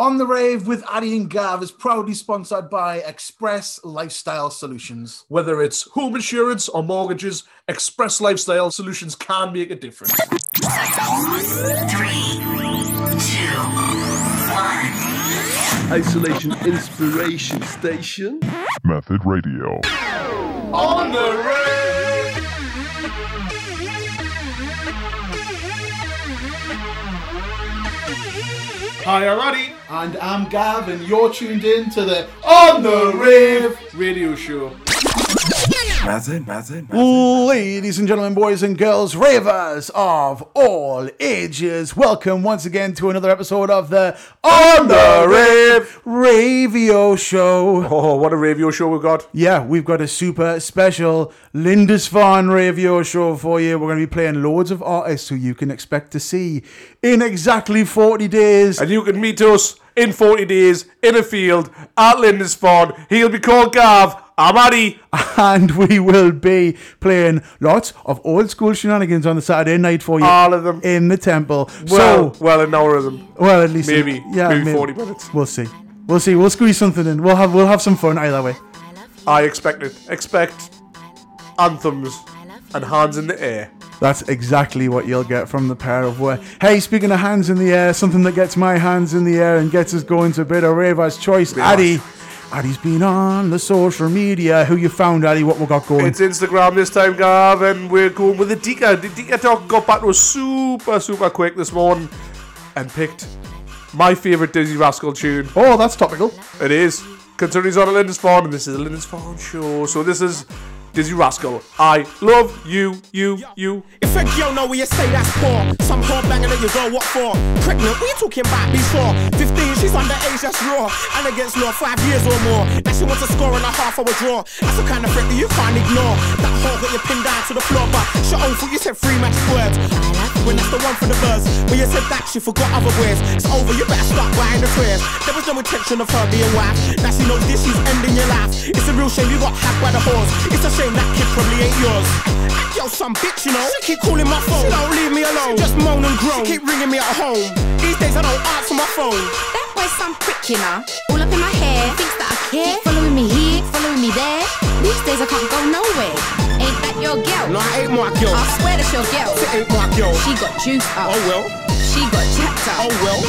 On the Rave with Addy and Gav is proudly sponsored by Express Lifestyle Solutions. Whether it's home insurance or mortgages, Express Lifestyle Solutions can make a difference. Three, two, one. Isolation Inspiration Station. Method Radio. On the Rave! Hi, I'm Addy. And I'm Gav, and you're tuned in to the On the Rave Radio show. Method, method, Ladies and gentlemen, boys and girls, ravers of all ages, welcome once again to another episode of the On the Rave Radio Show. Oh, what a radio show we've got. Yeah, we've got a super special Lindisfarne Radio Show for you. We're going to be playing loads of artists who you can expect to see in exactly 40 days. And you can meet us in 40 days in a field at Lindisfarne. He'll be called Gav. I'm Addy. And we will be playing lots of old school shenanigans on the Saturday night for you. All of them. In the temple. Well, so, well, an hour of them. well, at least maybe- yeah, maybe 40 minutes. We'll see. We'll see. We'll squeeze something in. We'll have we'll have some fun either way. I expect it. Expect anthems and hands in the air. That's exactly what you'll get from the pair of work. Hey, speaking of hands in the air, something that gets my hands in the air and gets us going to a bit of Raver's choice. Addy. Addy's been on the social media. Who you found, Addy? What we got going? It's Instagram this time, Gav, and we're going with the Dika. The Dika talk got back to us super, super quick this morning and picked my favourite Dizzee Rascal tune. oh, that's topical. It is. Considering he's on a Lindisfarne, and this is a Lindisfarne show. So this is Dizzee Rascal. I love you, you, you. If a girl know where you stay, that's poor. Some whore banging that you go, what for? Pregnant, you talking about before? 15, she's underage, that's raw. And against law, five years or more. Now she wants a score and a half hour draw. That's the kind of threat that you can't ignore. That whore got you pinned down to the floor, but she own foot, you said three magic words. When that's the one for the buzz. When you said that, she forgot other words. It's over, you better start buying the prayers. There was no intention of her being wife. Now she knows this, she's ending your life. It's a real shame you got hacked by the horse. It's a shame that kid probably ain't yours. Yo, some bitch, you know. She keep calling my phone. She don't leave me alone. She Just moan and groan. She keep ringing me at home. These days I don't answer my phone. That boy's some prick, you know. All up in my hair, thinks that I care. Following me here, following me there. These days I can't go nowhere. Ain't that your girl? No, I ain't my girl. I swear that's your girl. It ain't my girl. She got juice up. Oh well. She got jacked up. Oh well.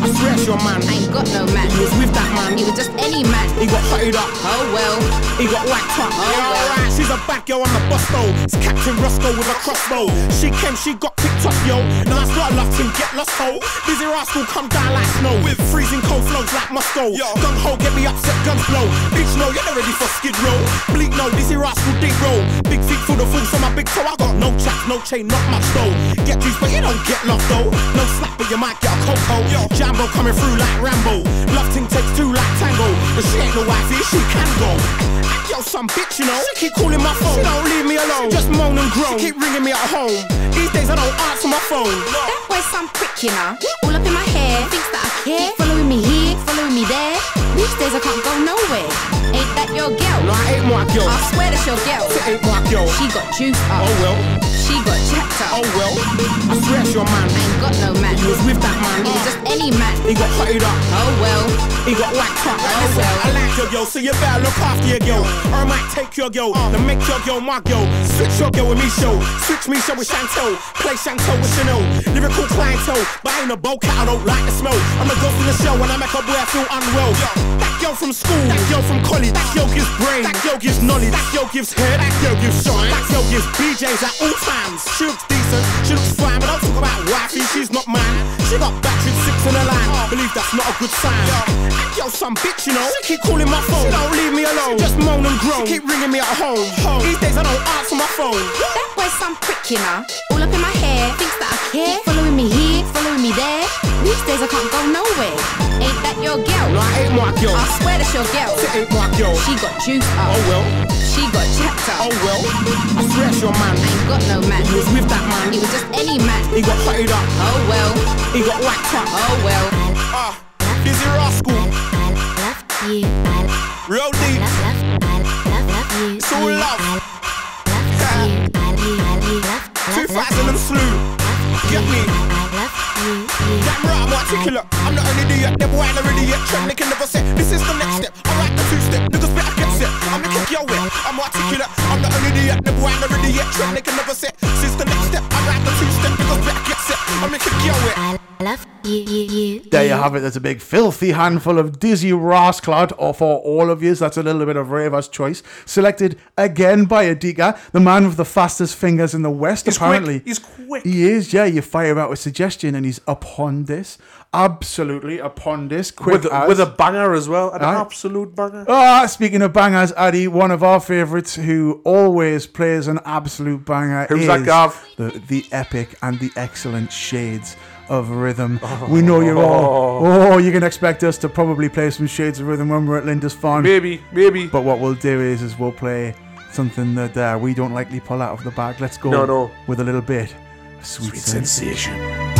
I swear it's your man. I ain't got no man. He was with that man. He was just any man. He got hotted up. Oh well. He got whacked up. Oh, yeah, well. alright. She's a bad girl on the bus though. It's Captain Roscoe with a crossbow. She came, she got kicked off, yo. Now that's not love team, get lost, ho. Busy rascal come down like snow. With freezing cold flows like Moscow. Gun ho, get me upset, guns blow. Bitch, no, you're not ready for skid row. Bleak, no, dizzy rascal, deep roll. Big feet full of fools on my big toe. I got no chaps, no chain, not much though. Get juice, but you don't get love though. No slap, but you might get a coco. Jambo coming through like Rambo. Love ting takes two like tango. But she ain't no wifey, she can go. Yo, some bitch, you know. She keep calling my phone. She don't leave me alone. Just moan and groan. She keep ringing me at home. These days I don't answer my phone. That boy's some prick, you know. All up in my hair, thinks that I care. Following me here, following me there. These days I can't go nowhere. Ain't that your girl? No, I ain't my girl. I swear that's your girl. It ain't my girl. She got juice up. Oh well. She got jacked up. Oh well. I swear it's your man. I ain't got no man. He was with that man. He was just any man. He got hotted up. Oh well. He got whacked up. Oh, Listen. I like your girl, so you better look after your girl. Or I might take your girl, then make your girl my girl. Switch your girl with me show. Switch me show with Chantel. Play Chantel with Chanel. Lyrical clientele, but I ain't a bow cat, I don't like the smell. I'm a ghost in the show when I make a boy I feel unwell. That girl from school, that girl from college, that girl gives brain, that girl gives knowledge, that girl gives hair, that girl gives shine, that girl gives BJs at all times. She looks decent, she looks fine, but don't talk about wifey, she's not mine. She got battery six in her line, believe that's not a good sign. Yo, some bitch, you know, she keep calling my phone, she don't leave me alone, just moan and groan, she keep ringing me at home. These days I don't answer my phone. That boy's some prick, you know. All up in my hair, thinks that I care. Keep Following me here, following me there. These days I can't go nowhere. Ain't that your girl? No, I ain't my girl. I swear that's your girl. It ain't my girl. She got juice up. Oh well. She got jacked up. Oh well. I swear it's your man. I ain't got no man. He was with that man. He was just any man. He got hotted up. Oh well. He got whacked up. Oh well. Ah, Dizzee Rascal. Real deep. It's all love. 2000 and flu. Get me. Damn right, I'm articulate. I'm not only the the boy already idiot trend, they can never set. This is the next step. I like the two step, niggas better get set. I'm the kick your way. I'm articulate. I'm not an idiot, never I'm the idiot trend, they can never set. This is the next step. I like the two step, niggas better get set. I'm the kick your way. I love you, you, you. There you have it. There's a big filthy handful of Dizzee Rascal or for all of you. That's a little bit of Raver's choice. Selected again by Adika, the man with the fastest fingers in the West, He's apparently. quick. He's quick. He is, yeah. You fire out a suggestion and he's upon this. Absolutely upon this. Quick with, as. with a banger as well. An Aye. absolute banger. Ah, speaking of bangers, Addy, one of our favourites who always plays an absolute banger Who's is that, Gav? The, the epic and the excellent shades of rhythm. We know you're all. Oh, you can expect us to probably play some shades of rhythm when we're at Lindisfarne. Maybe, maybe. But what we'll do is, is we'll play something that uh, we don't likely pull out of the bag. Let's go No, no. with a little bit sweet, Sweet sensation. Sweet sensation.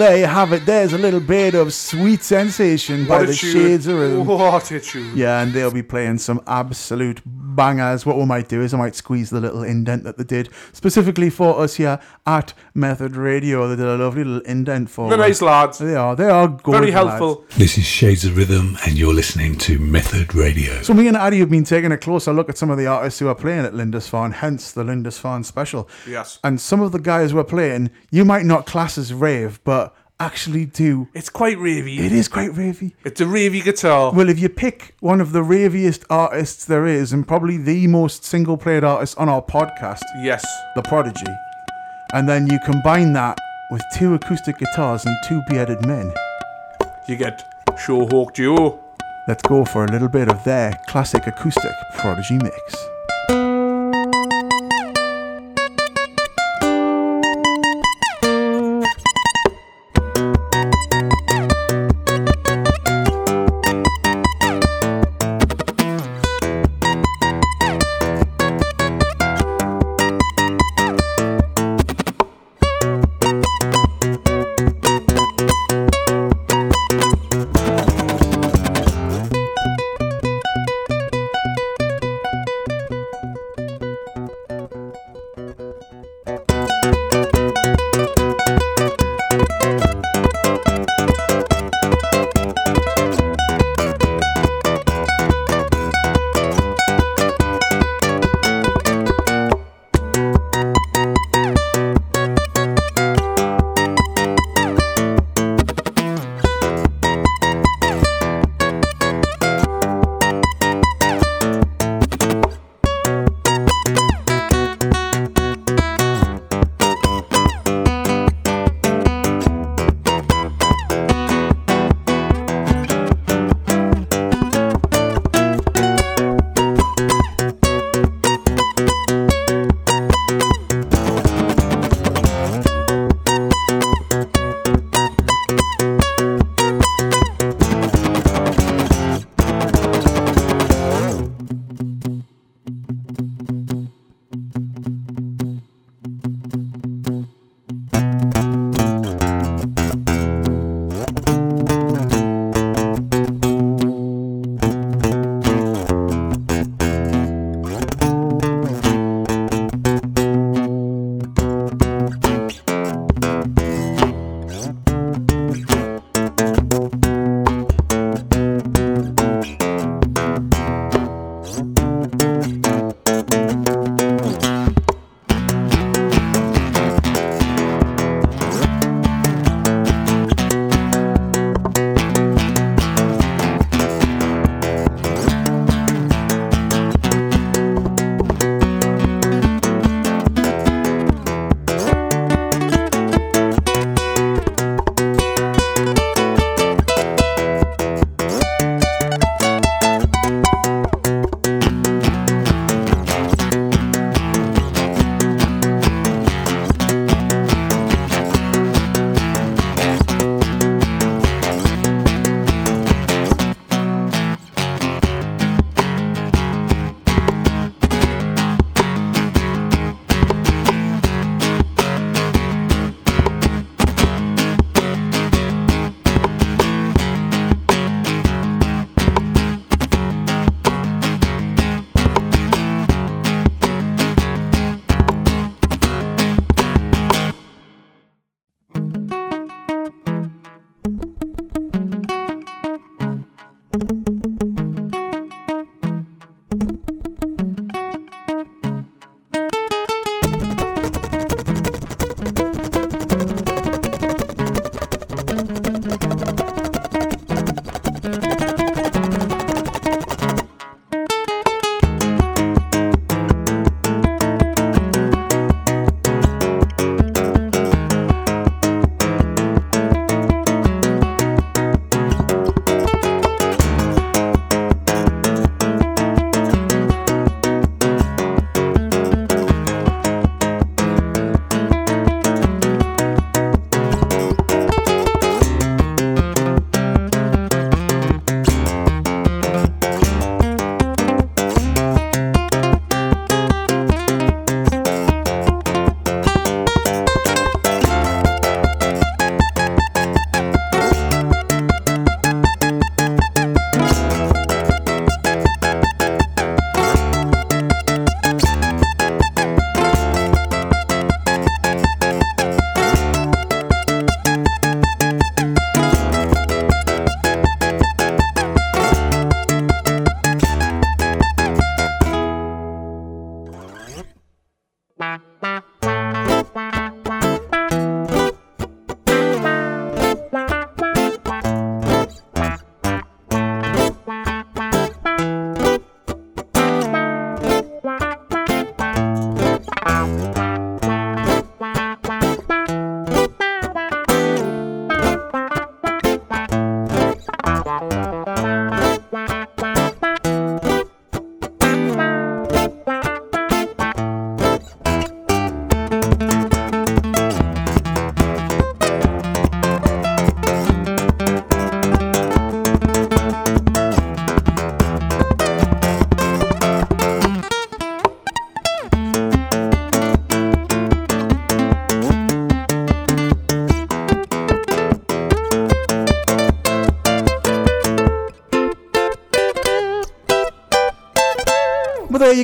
There you have it. There's a little bit of Sweet Sensation by the. Shades of Rhythm. What a tune. Yeah, and they'll be playing some absolute bangers. What we might do is I might squeeze the little indent that they did specifically for us here at Method Radio. They did a lovely little indent for They're us. nice lads. They are. They are good. Very lads. helpful. This is Shades of Rhythm, and you're listening to Method Radio. So me and Addy have been taking a closer look at some of the artists who are playing at Lindisfarne, hence the Lindisfarne special. Yes. And some of the guys we're playing, you might not class as rave, but actually do. It's quite ravey. It is quite ravey. It's a ravey guitar. Well, if you pick one of the raviest artists there is, and probably the most single played artist on our podcast, Yes. The Prodigy, and then you combine that with two acoustic guitars and two bearded men, You get Showhawk Duo. let's go for a little bit of their classic acoustic Prodigy mix.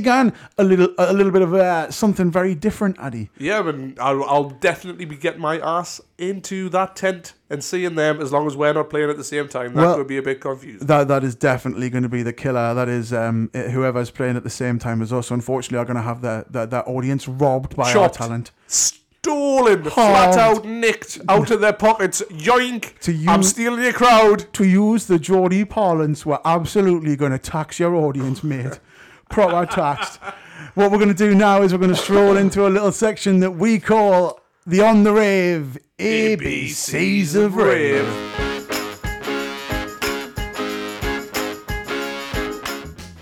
A little, a little bit of uh, something very different, Addy. Yeah, and I'll, I'll definitely be getting my ass into that tent and seeing them as long as we're not playing at the same time. That Well- could be a bit confused. That that is definitely going to be the killer. That is um, eh, whoever's playing at the same time as us. Unfortunately, are going to have that that that audience robbed by Chopped. our talent. Stolen, flat out nicked out of their pockets. Yoink! To I'm stealing your crowd. To use the Geordie parlance, we're absolutely going to tax your audience, mate. Proper taxed. What we're going to do now is we're going to stroll into a little section that we call the On the Rave ABCs of Rave.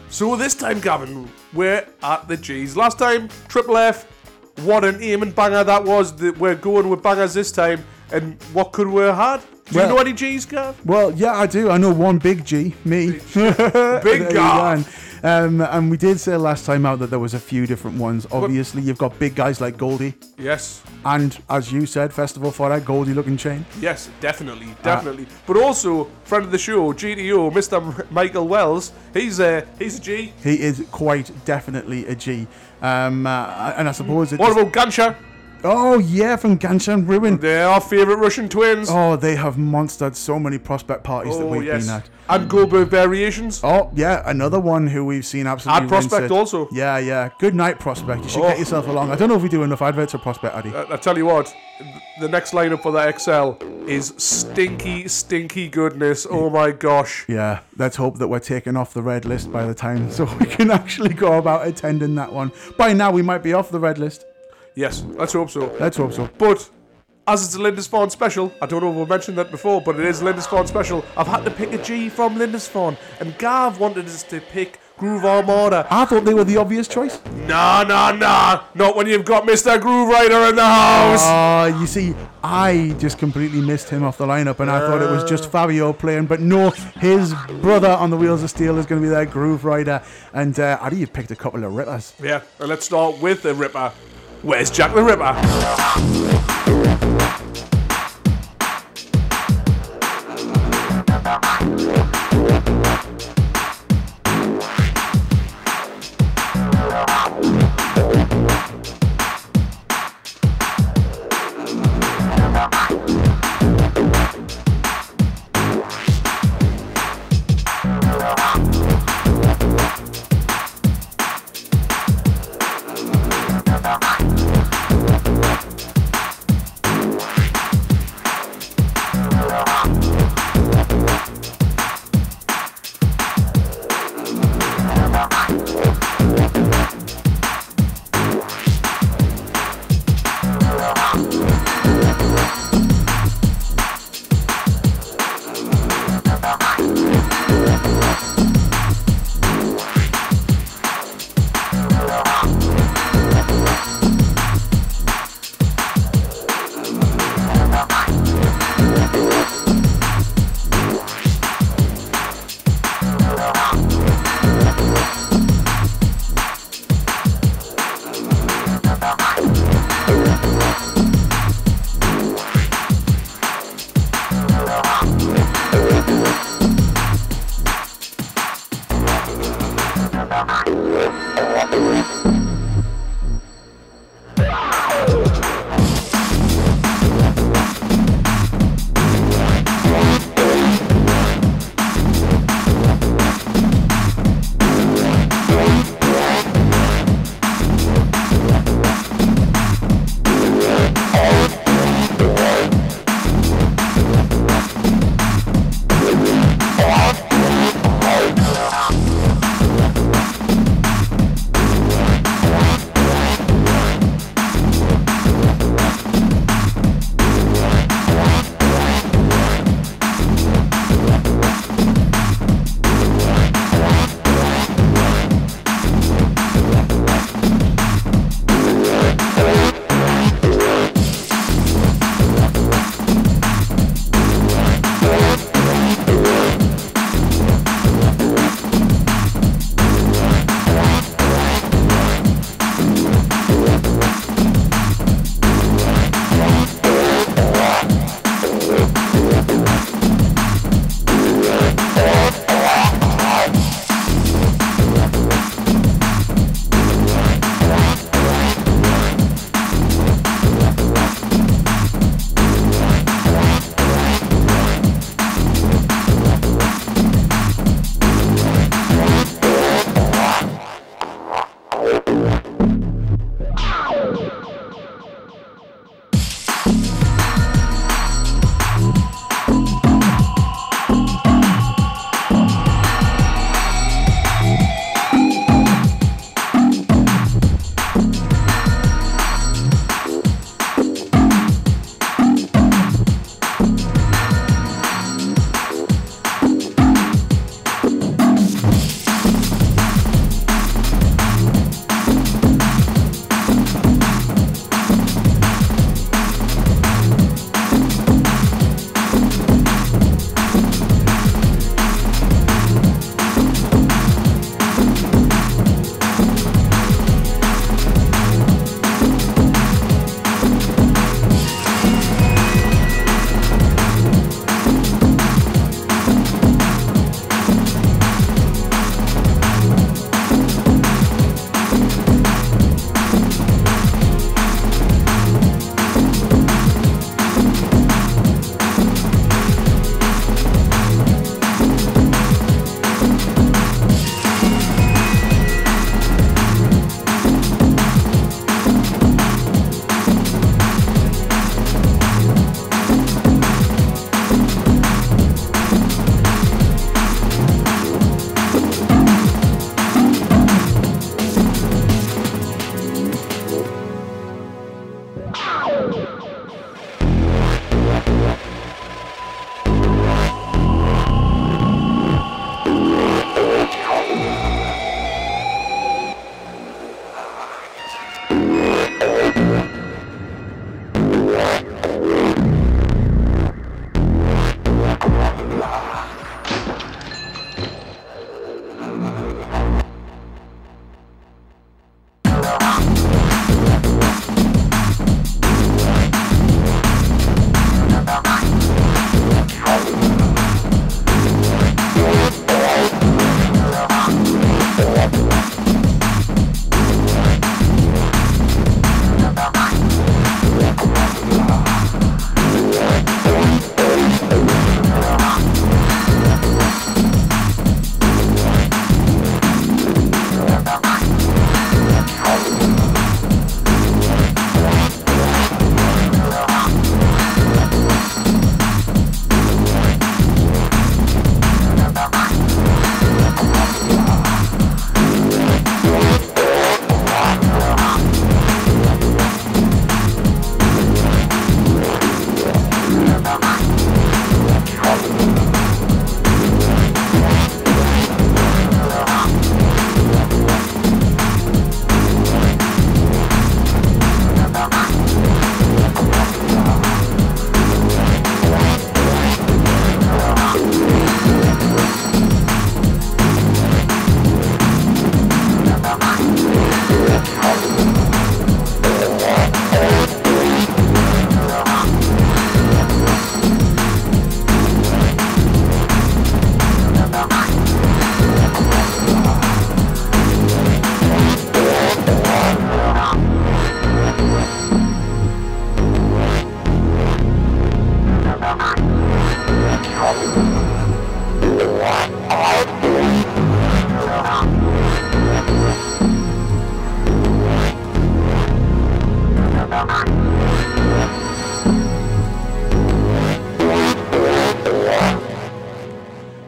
So this time, Gavin, we're at the G's. Last time, Triple F. What an aim and banger that was. That We're going with bangers this time. And what could we have had? Do Well- you know any G's, Gav? Well, yeah, I do. I know one big G, me. Big you Gav. Um, and we did say last time out that there was a few different ones. Obviously, you've got big guys like Goldie, Yes. and as you said, Festival for that Goldie Lookin Chain. Yes, definitely, Ah. definitely. but also, friend of the show, GTO, Mr. M- Michael Wells. He's a he's a G. He is quite definitely a G. Um, uh, and I suppose it. What about Gancher? Oh yeah, from Gancher & Ruin. They're our favourite Russian twins. Oh, they have monstered so many prospect parties that Oh, we've yes. been at. And Goldberg Variations. Oh yeah, another one who we've seen absolutely. And Prospect it. also. Yeah, yeah. Good night, Prospect. You should Oh. get yourself along. I don't know if we do enough adverts for Prospect, Addy. I, I tell you what, the next lineup for that XL is stinky, stinky goodness. Oh my gosh. Yeah, let's hope that we're taken off the red list by the time so we can actually go about attending that one. By now, we might be off the red list. Yes, let's hope so. Let's hope so. But as it's a Lindisfarne special, I don't know if we mentioned that before, but it is a Lindisfarne special. I've had to pick a G from Lindisfarne, and Gav wanted us to pick Groove Armada. I thought they were the obvious choice. Nah, nah, nah. Not when you've got Mr. Grooverider in the house. Uh, you see, I just completely missed him off the lineup, and I thought it was just Fabio playing. But no, his brother on the Wheels of Steel is going to be their groove rider. And uh, think you picked a couple of rippers. yeah, and let's start with the Ripper. Where's Jack the Ripper?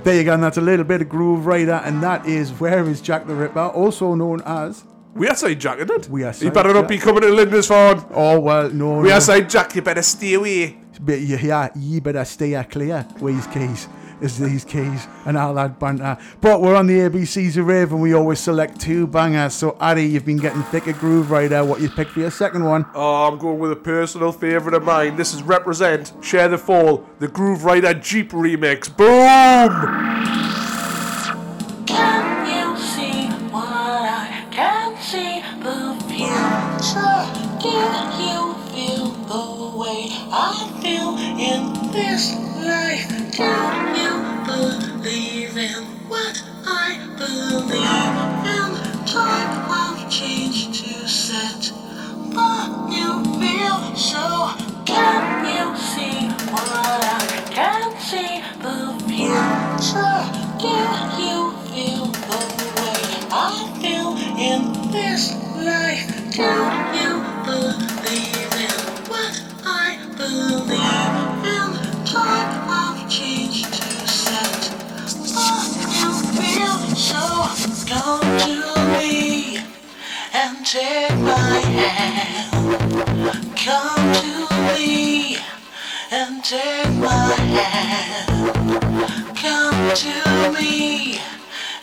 There you go, and that's a little bit of Grooverider, and that is Where is Jack the Ripper, also known as. Wearside Jack, isn't it? We are You better not be coming to Lindisfarne. Oh, well, no. We no. are side Jack, you better stay away. But you you better stay clear these keys, is these keys, and all that banter. But we're on the ABCs of Rave, and we always select two bangers. So, Addy, you've been getting thicker of Grooverider. What you picked for your second one? Oh, I'm going with a personal favourite of mine. This is Represent, Share the Fall, the Grooverider Jeep remix. Boom! Can you see what I can see? The future. Can you feel the way I feel in this life? You believe in what I believe in? Time of change to set the new feel. So can you see what I can see? The future. Can you feel the way I feel in this life? Can come to me and take my hand. Come to me and take my hand. Come to me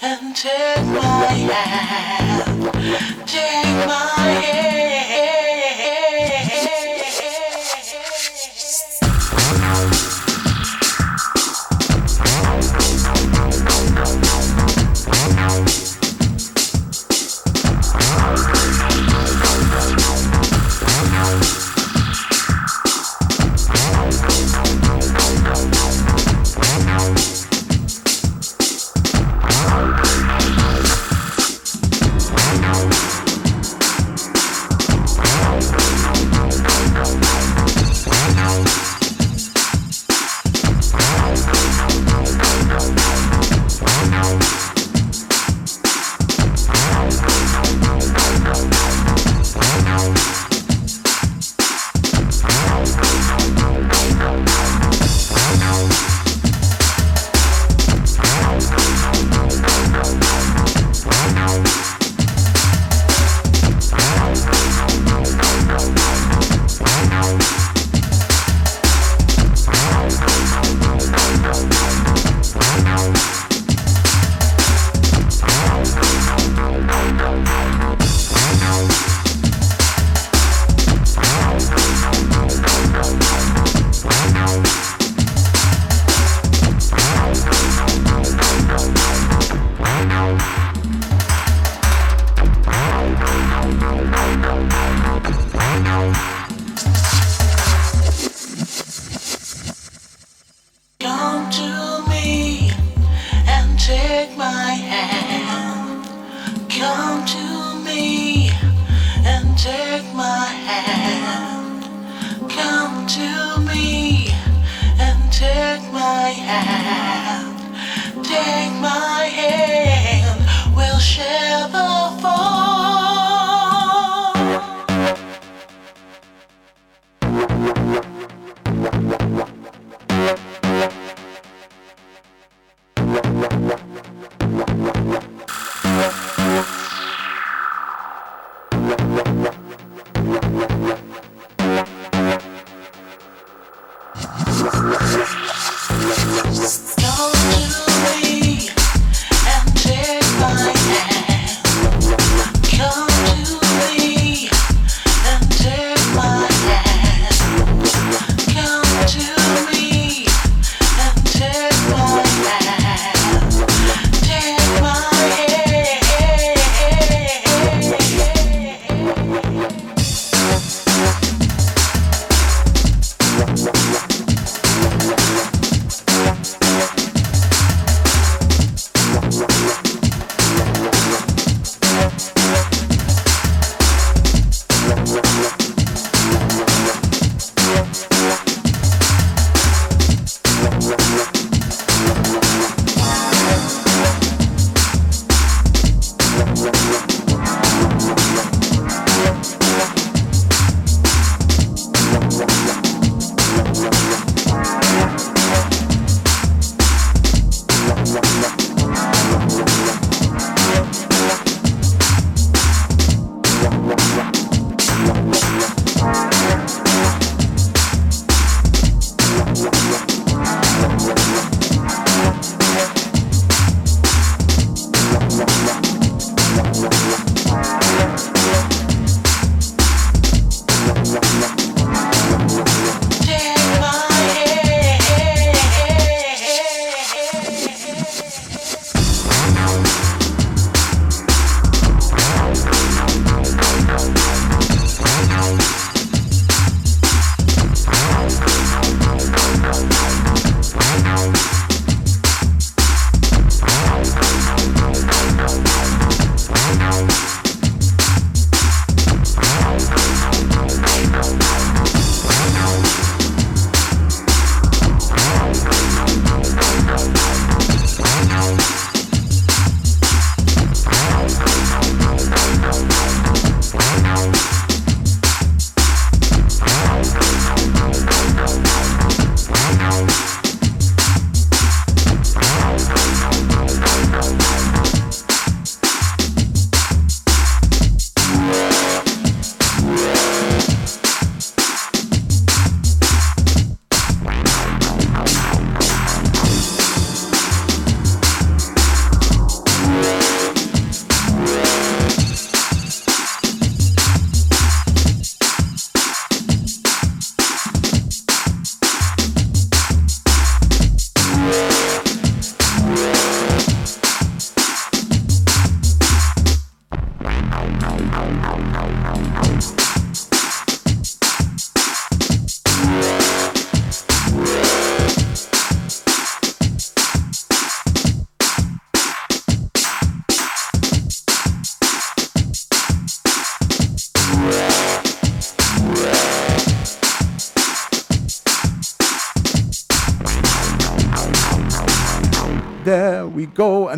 and take my hand. Take my hand.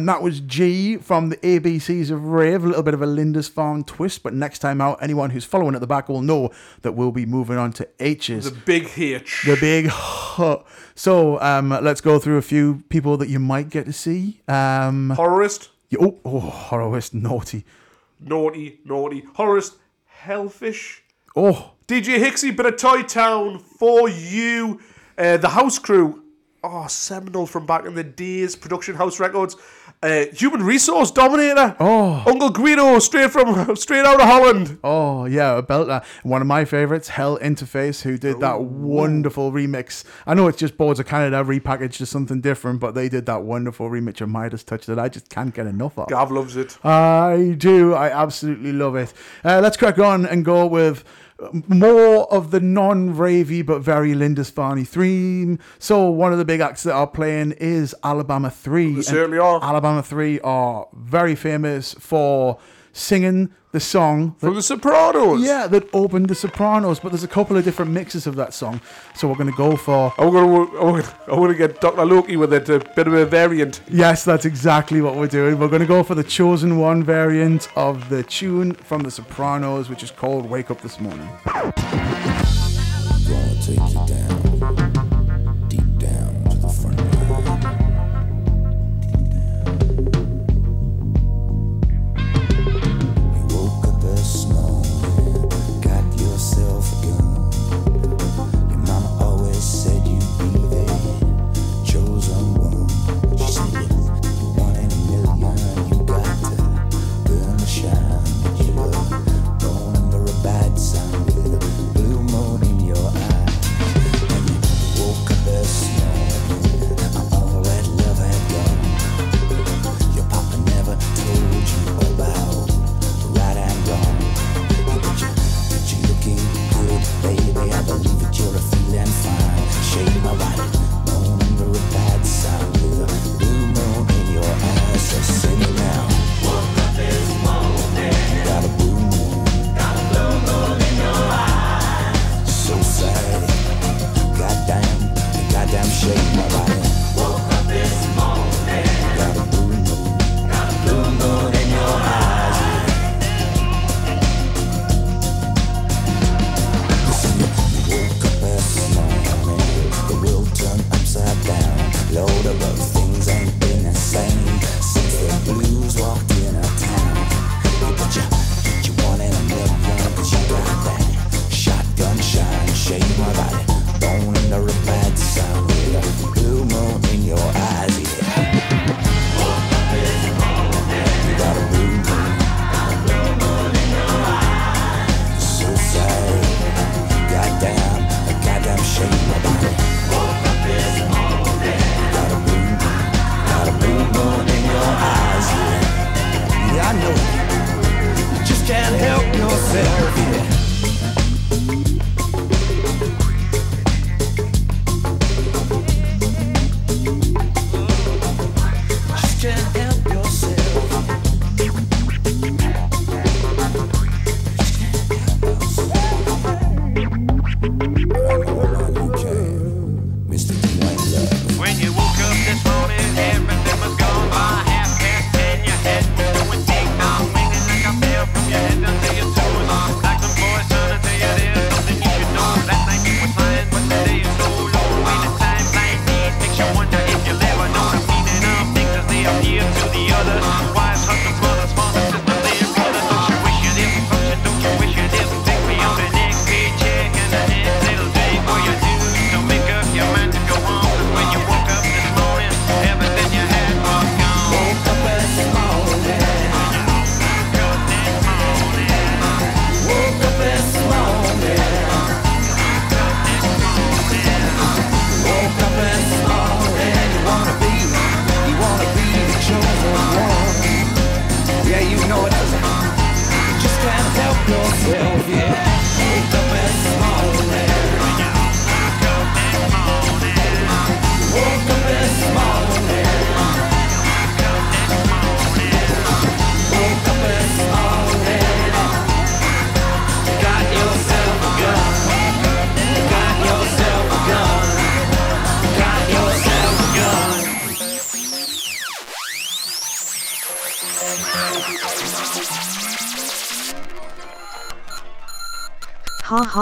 And that was G from the ABCs of Rave. A little bit of a Lindisfarne twist, but next time out, anyone who's following at the back will know that we'll be moving on to H's. The big H. The big huh. So um, let's go through a few people that you might get to see. Um, Horrorist. oh, oh, horrorist, naughty. Naughty, naughty. Horrorist. Hellfish. Oh, DJ Hixie, bit of Toy Town for you. Uh, the House Crew. Oh, seminal from back in the days. Production House Records. Uh, Human Resource Dominator. Oh. Uncle Guido, straight from straight out of Holland. Oh yeah, a belter. One of my favorites, Hell Interface, who did that wonderful remix. I know it's just Boards of Canada repackaged to something different, but they did that wonderful remix of Midas Touch that I just can't get enough of. Gav loves it. I do. I absolutely love it. Uh, let's crack on and go with more of the non-ravey but very Lindisfarne theme. So one of the big acts that are playing is Alabama 3. They certainly are. Alabama 3 are very famous for singing the song that From The Sopranos. yeah, that opened The Sopranos, but there's a couple of different mixes of that song. So we're going to go for. I'm gonna, I'm gonna, I'm gonna get Dr. Loki with it, a bit of a variant. Yes, that's exactly what we're doing. We're going to go for the chosen one variant of the tune from The Sopranos, which is called Wake Up This Morning.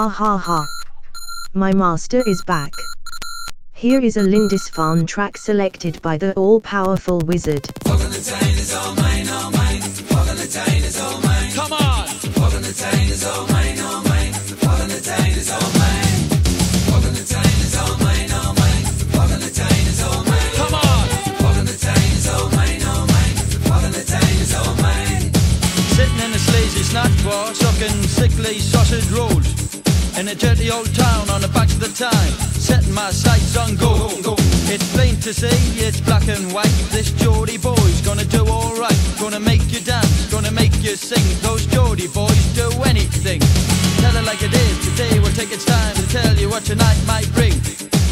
Ha ha ha. My master is back. Here is a Lindisfarne track selected by the all-powerful wizard. Come on! Come on! Sitting in sleazy bar, sucking sickly sausage rolls. In a dirty old town on the back of the time, setting my sights on gold. It's plain to see, it's black and white. This Geordie boy's gonna do alright. Gonna make you dance, gonna make you sing. Those Geordie boys do anything. Tell it like it is, today we'll take its time to tell you what tonight might bring.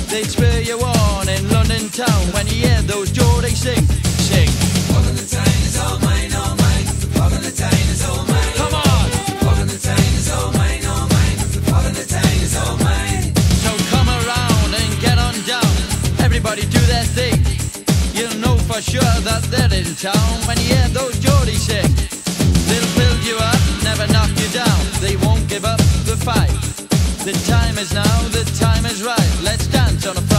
They'd spur you on in London town when you hear those Geordie sing. Sing. Come on! Sure that they're in town when you hear those Geordie sing. They'll build you up, never knock you down. They won't give up the fight. The time is now, the time is right. Let's dance on a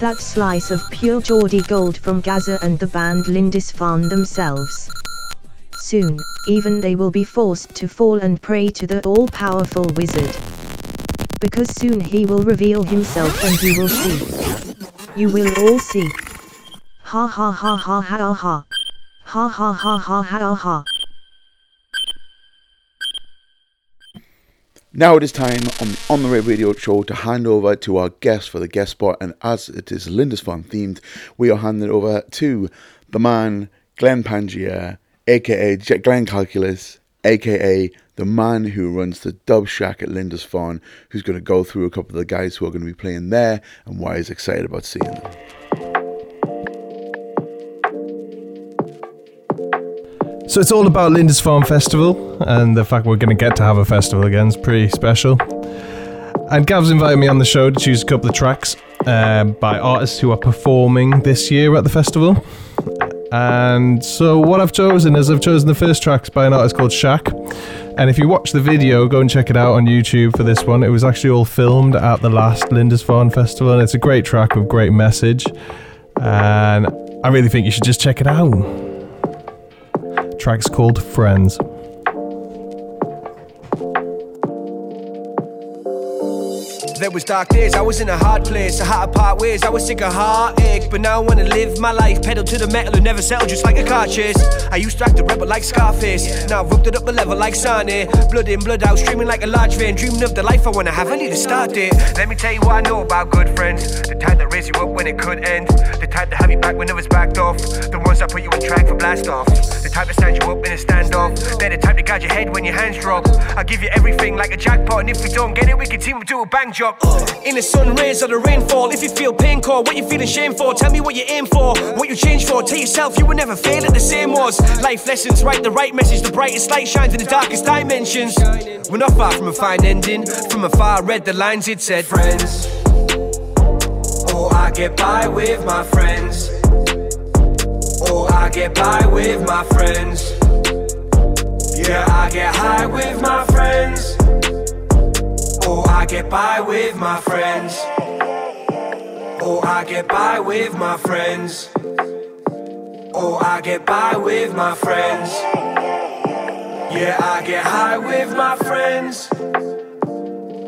that slice of pure Geordie gold from Gazza and the band Lindisfarne themselves? Soon, even they will be forced to fall and pray to the all-powerful wizard. Because soon he will reveal himself and you will see. You will all see. Ha ha ha ha ha ha. Ha ha ha ha ha ha. Now it is time on the On the Red Radio show to hand over to our guest for the guest spot, and as it is Lindisfarne themed, we are handing over to the man Glenn Pangier, aka Glenn Calculus, aka the man who runs the Dub Shack at Lindisfarne, who's going to go through a couple of the guys who are going to be playing there and why he's excited about seeing them. So it's all about Lindisfarne Festival, and the fact we're going to get to have a festival again is pretty special. And Gav's invited me on the show to choose a couple of tracks um, by artists who are performing this year at the festival. And so what I've chosen is I've chosen the first tracks by an artist called Shaq. And if you watch the video, go and check it out on YouTube for this one. It was actually all filmed at the last Lindisfarne Festival, and it's a great track with great message. And I really think you should just check it out. Track's called Friends. There was dark days, I was in a hard place. I had to part ways, I was sick of heartache. But now I wanna live my life, pedal to the metal and never settle just like a car chase. I used to act a rebel like Scarface. Now I've upped it up a level like Sane. Blood in, blood out, streaming like a large vein. Dreaming of the life I wanna have, I need a start date. Let me tell you what I know about good friends. The type that raise you up when it could end. The type that have you back when it was backed off. The ones that put you on track for blast off. The type that stand you up in a standoff. They're the type that guide your head when your hands drop. I give you everything like a jackpot, and if we don't get it, we can team up do a bang job. In the sun rays or the rainfall, if you feel pain core, what you feeling shame for? Tell me what you aim for, what you change for. Tell yourself you will never fail at the same was. Life lessons, write the right message. The brightest light shines in the darkest dimensions. We're not far from a fine ending. From afar, read the lines it said, Friends. Oh, I get by with my friends. Oh, I get by with my friends. Yeah, I get high with my friends. I get by with my friends. Oh, I get by with my friends. Oh, I get by with my friends. Yeah, I get high with my friends.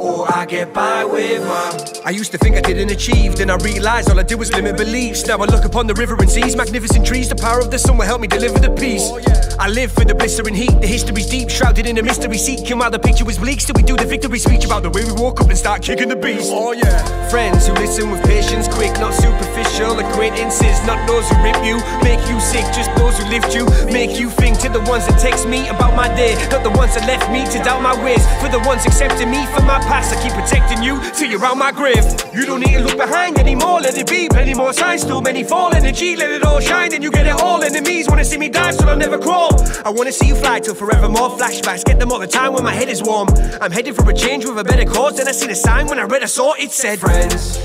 Oh, I get by with my. I used to think I didn't achieve, then I realized all I did was limit beliefs. Now I look upon the river and seas, magnificent trees. The power of the sun will help me deliver the peace. Oh, I live for the blistering heat, the history's deep, shrouded in a mystery. Seeking while the picture was bleak, still we do the victory speech about the way we walk up and start kicking the beast. Oh yeah. Friends who listen with patience, quick, not superficial. Acquaintances, not those who rip you, make you sick, just those who lift you, make you think. To the ones that text me about my day, not the ones that left me to doubt my ways. For the ones accepting me for my past, I keep protecting you till you're around my grave. You don't need to look behind anymore, let it be. Plenty more signs, too many fall. Energy, let it all shine, then you get it all. Enemies wanna see me dive, so I'll never crawl. I wanna see you fly till forevermore. Flashbacks, get them all the time when my head is warm. I'm headed for a change with a better cause. Then I seen a sign when I read I saw it said, Friends.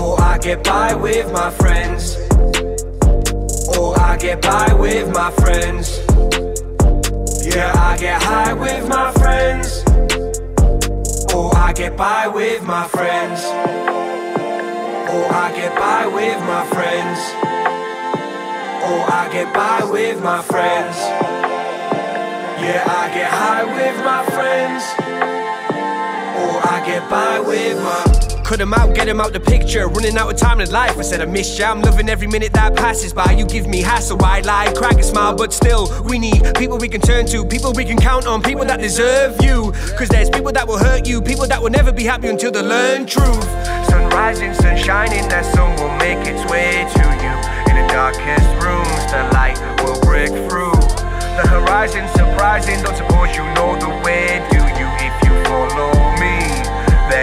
Oh, I get by with my friends. Oh, I get by with my friends. Yeah, I get high with my friends. I get by with my friends. Oh, I get by with my friends. Oh, I get by with my friends. Yeah, I get high with my friends. Oh, I get by with my. Cut him out, get him out the picture. Running out of time in life. I said I miss you. I'm loving every minute that passes by. You give me hassle, I lie, crack a smile, but still, we need people we can turn to, people we can count on, people that deserve you. Cause there's people that will hurt you, people that will never be happy until they learn truth. Sun rising, sun shining, that sun will make its way to you. In the darkest rooms, the light will break through. The horizon surprising, don't suppose you know the way, do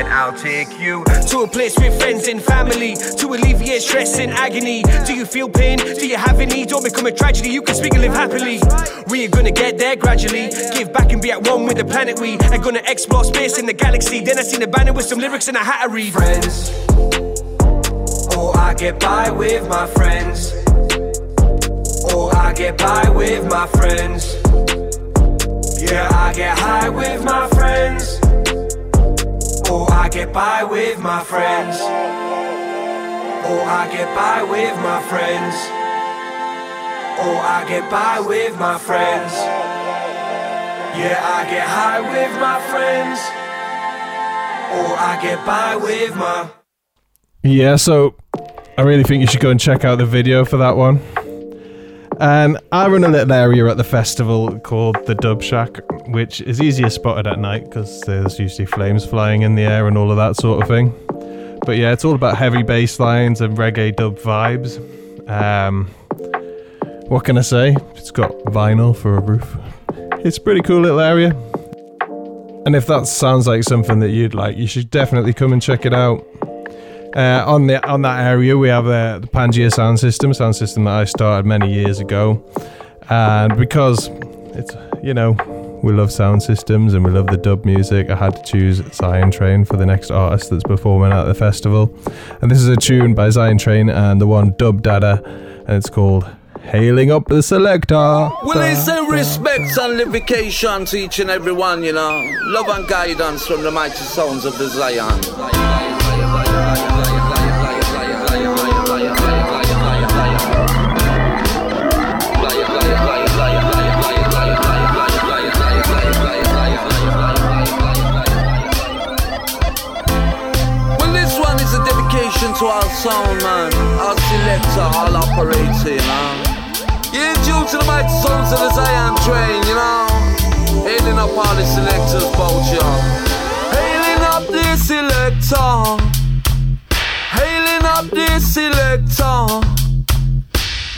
then I'll take you to a place with friends and family to alleviate stress and agony. Do you feel pain? Do you have any? Don't become a tragedy. You can speak and live happily. We are gonna get there gradually. Give back and be at one with the planet. We are gonna explore space in the galaxy. Then I seen a banner with some lyrics and I had to read. Friends. Oh, I get by with my friends. Oh, I get by with my friends. Yeah, I get high with my friends. I get by with my friends. Oh, I get by with my friends. Oh, I get by with my friends. Yeah, I get high with my friends. Oh, I get by with my. Yeah, so I really think you should go and check out the video for that one. And I run a little area at the festival called the Dub Shack, which is easier spotted at night because there's usually flames flying in the air and all of that sort of thing. But yeah, it's all about heavy bass lines and reggae dub vibes. Um, what can I say? It's got vinyl for a roof. It's a pretty cool little area. And if that sounds like something that you'd like, you should definitely come and check it out. Uh, on the on that area, we have uh, the Pangea sound system, sound system that I started many years ago, and because it's you know we love sound systems and we love the dub music, I had to choose Zion Train for the next artist that's performing at the festival, and this is a tune by Zion Train and the one Dub Dada, and it's called "Hailing Up the Selector." Well, I say respect and livication to each and every one, you know. Love and guidance from the mighty sounds of the Zion. To our sound, man. Our selector, operator, you due to the mighty sounds of the Zion train, you know. Hailing up all the selectors, both y'all. Hailing up the selector. Hailing up the selector.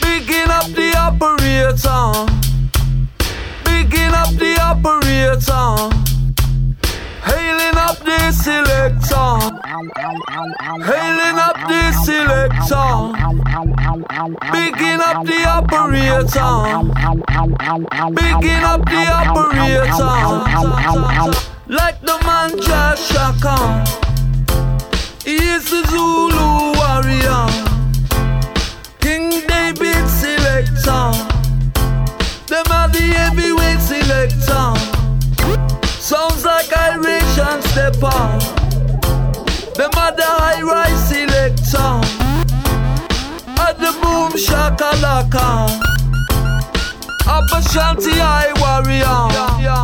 Bigging up the operator. Bigging up the operator. Hailing up the selector. Hailing up the selector. Bigging up the operator. Bigging up the operator. Like the man Jah Shaka. He is the Zulu warrior. King David selector. Them are the heavyweight selector. Sounds like Iration Steppas. Them are the high rise selector. At the boom shakalaka. Up a shanty, I worry on. Yeah.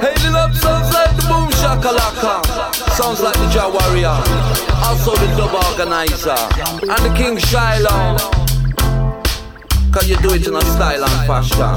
Hailing up sounds like the boom shakalaka. Sounds like the Jah Warrior. Also the dub organizer. And the King Shiloh. Can you do it in a style and fashion?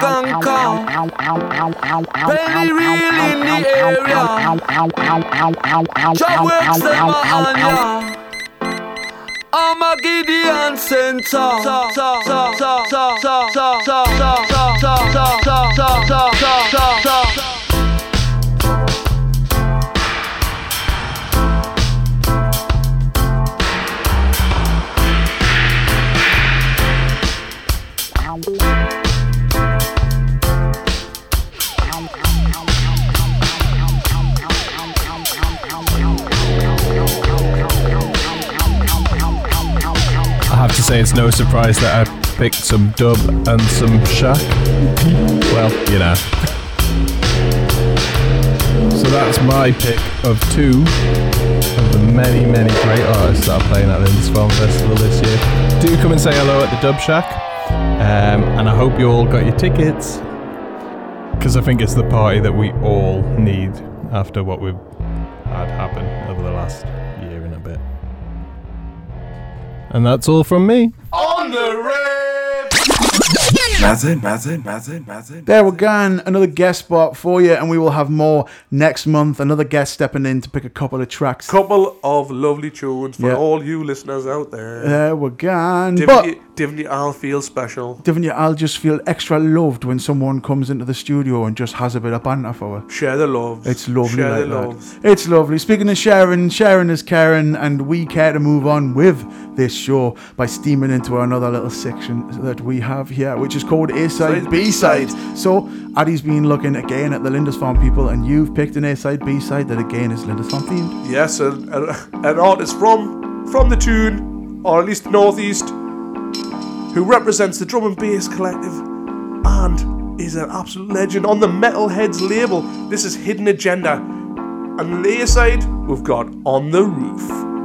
Firehouse skanker. Very real in the area. Jah works them on ya. I'm a Gideon Center. It's no surprise that I picked some dub and some shack. Well, you know. So that's my pick of two of the many, many great artists that are playing at the Lindisfarne Festival this year. Do come and say hello at the Dub Shack. Um, and I hope you all got your tickets. Because I think it's the party that we all need after what we've had happen over the last and a bit. And that's all from me. On the Mazin. There we're go, another guest spot for you, and we will have more next month. Another guest stepping in to pick a couple of tracks. Couple of lovely tunes for Yeah. all you listeners out there. There we go. Didn't But you, didn't you all feel special? Divin, you, I'll just feel extra loved when someone comes into the studio and just has a bit of banter for us. Share the love. It's lovely, Share like the that. loves. It's lovely. Speaking of sharing, sharing is caring, and we care to move on with this show by steaming into another little section that we have here, which is called A Side, B Side. So, Addy's been looking again at the Lindisfarne people, and you've picked an A Side, B Side that again is Lindisfarne themed. Yes, an, an, an artist from from the Toon, or at least the northeast, who represents the drum and bass collective, and is an absolute legend on the Metalheadz label. This is Hidden Agenda, and on the A side we've got On the Roof.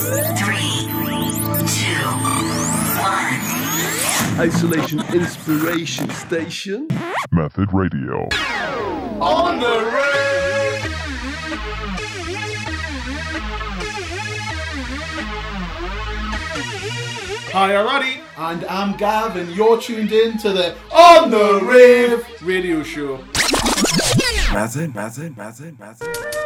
Three, two, one. Isolation Inspiration Station. Method Radio. On the road. Hi, I'm Roddy. And I'm Gav, and you're tuned in to the On the Rave radio show. Method, method, method, method.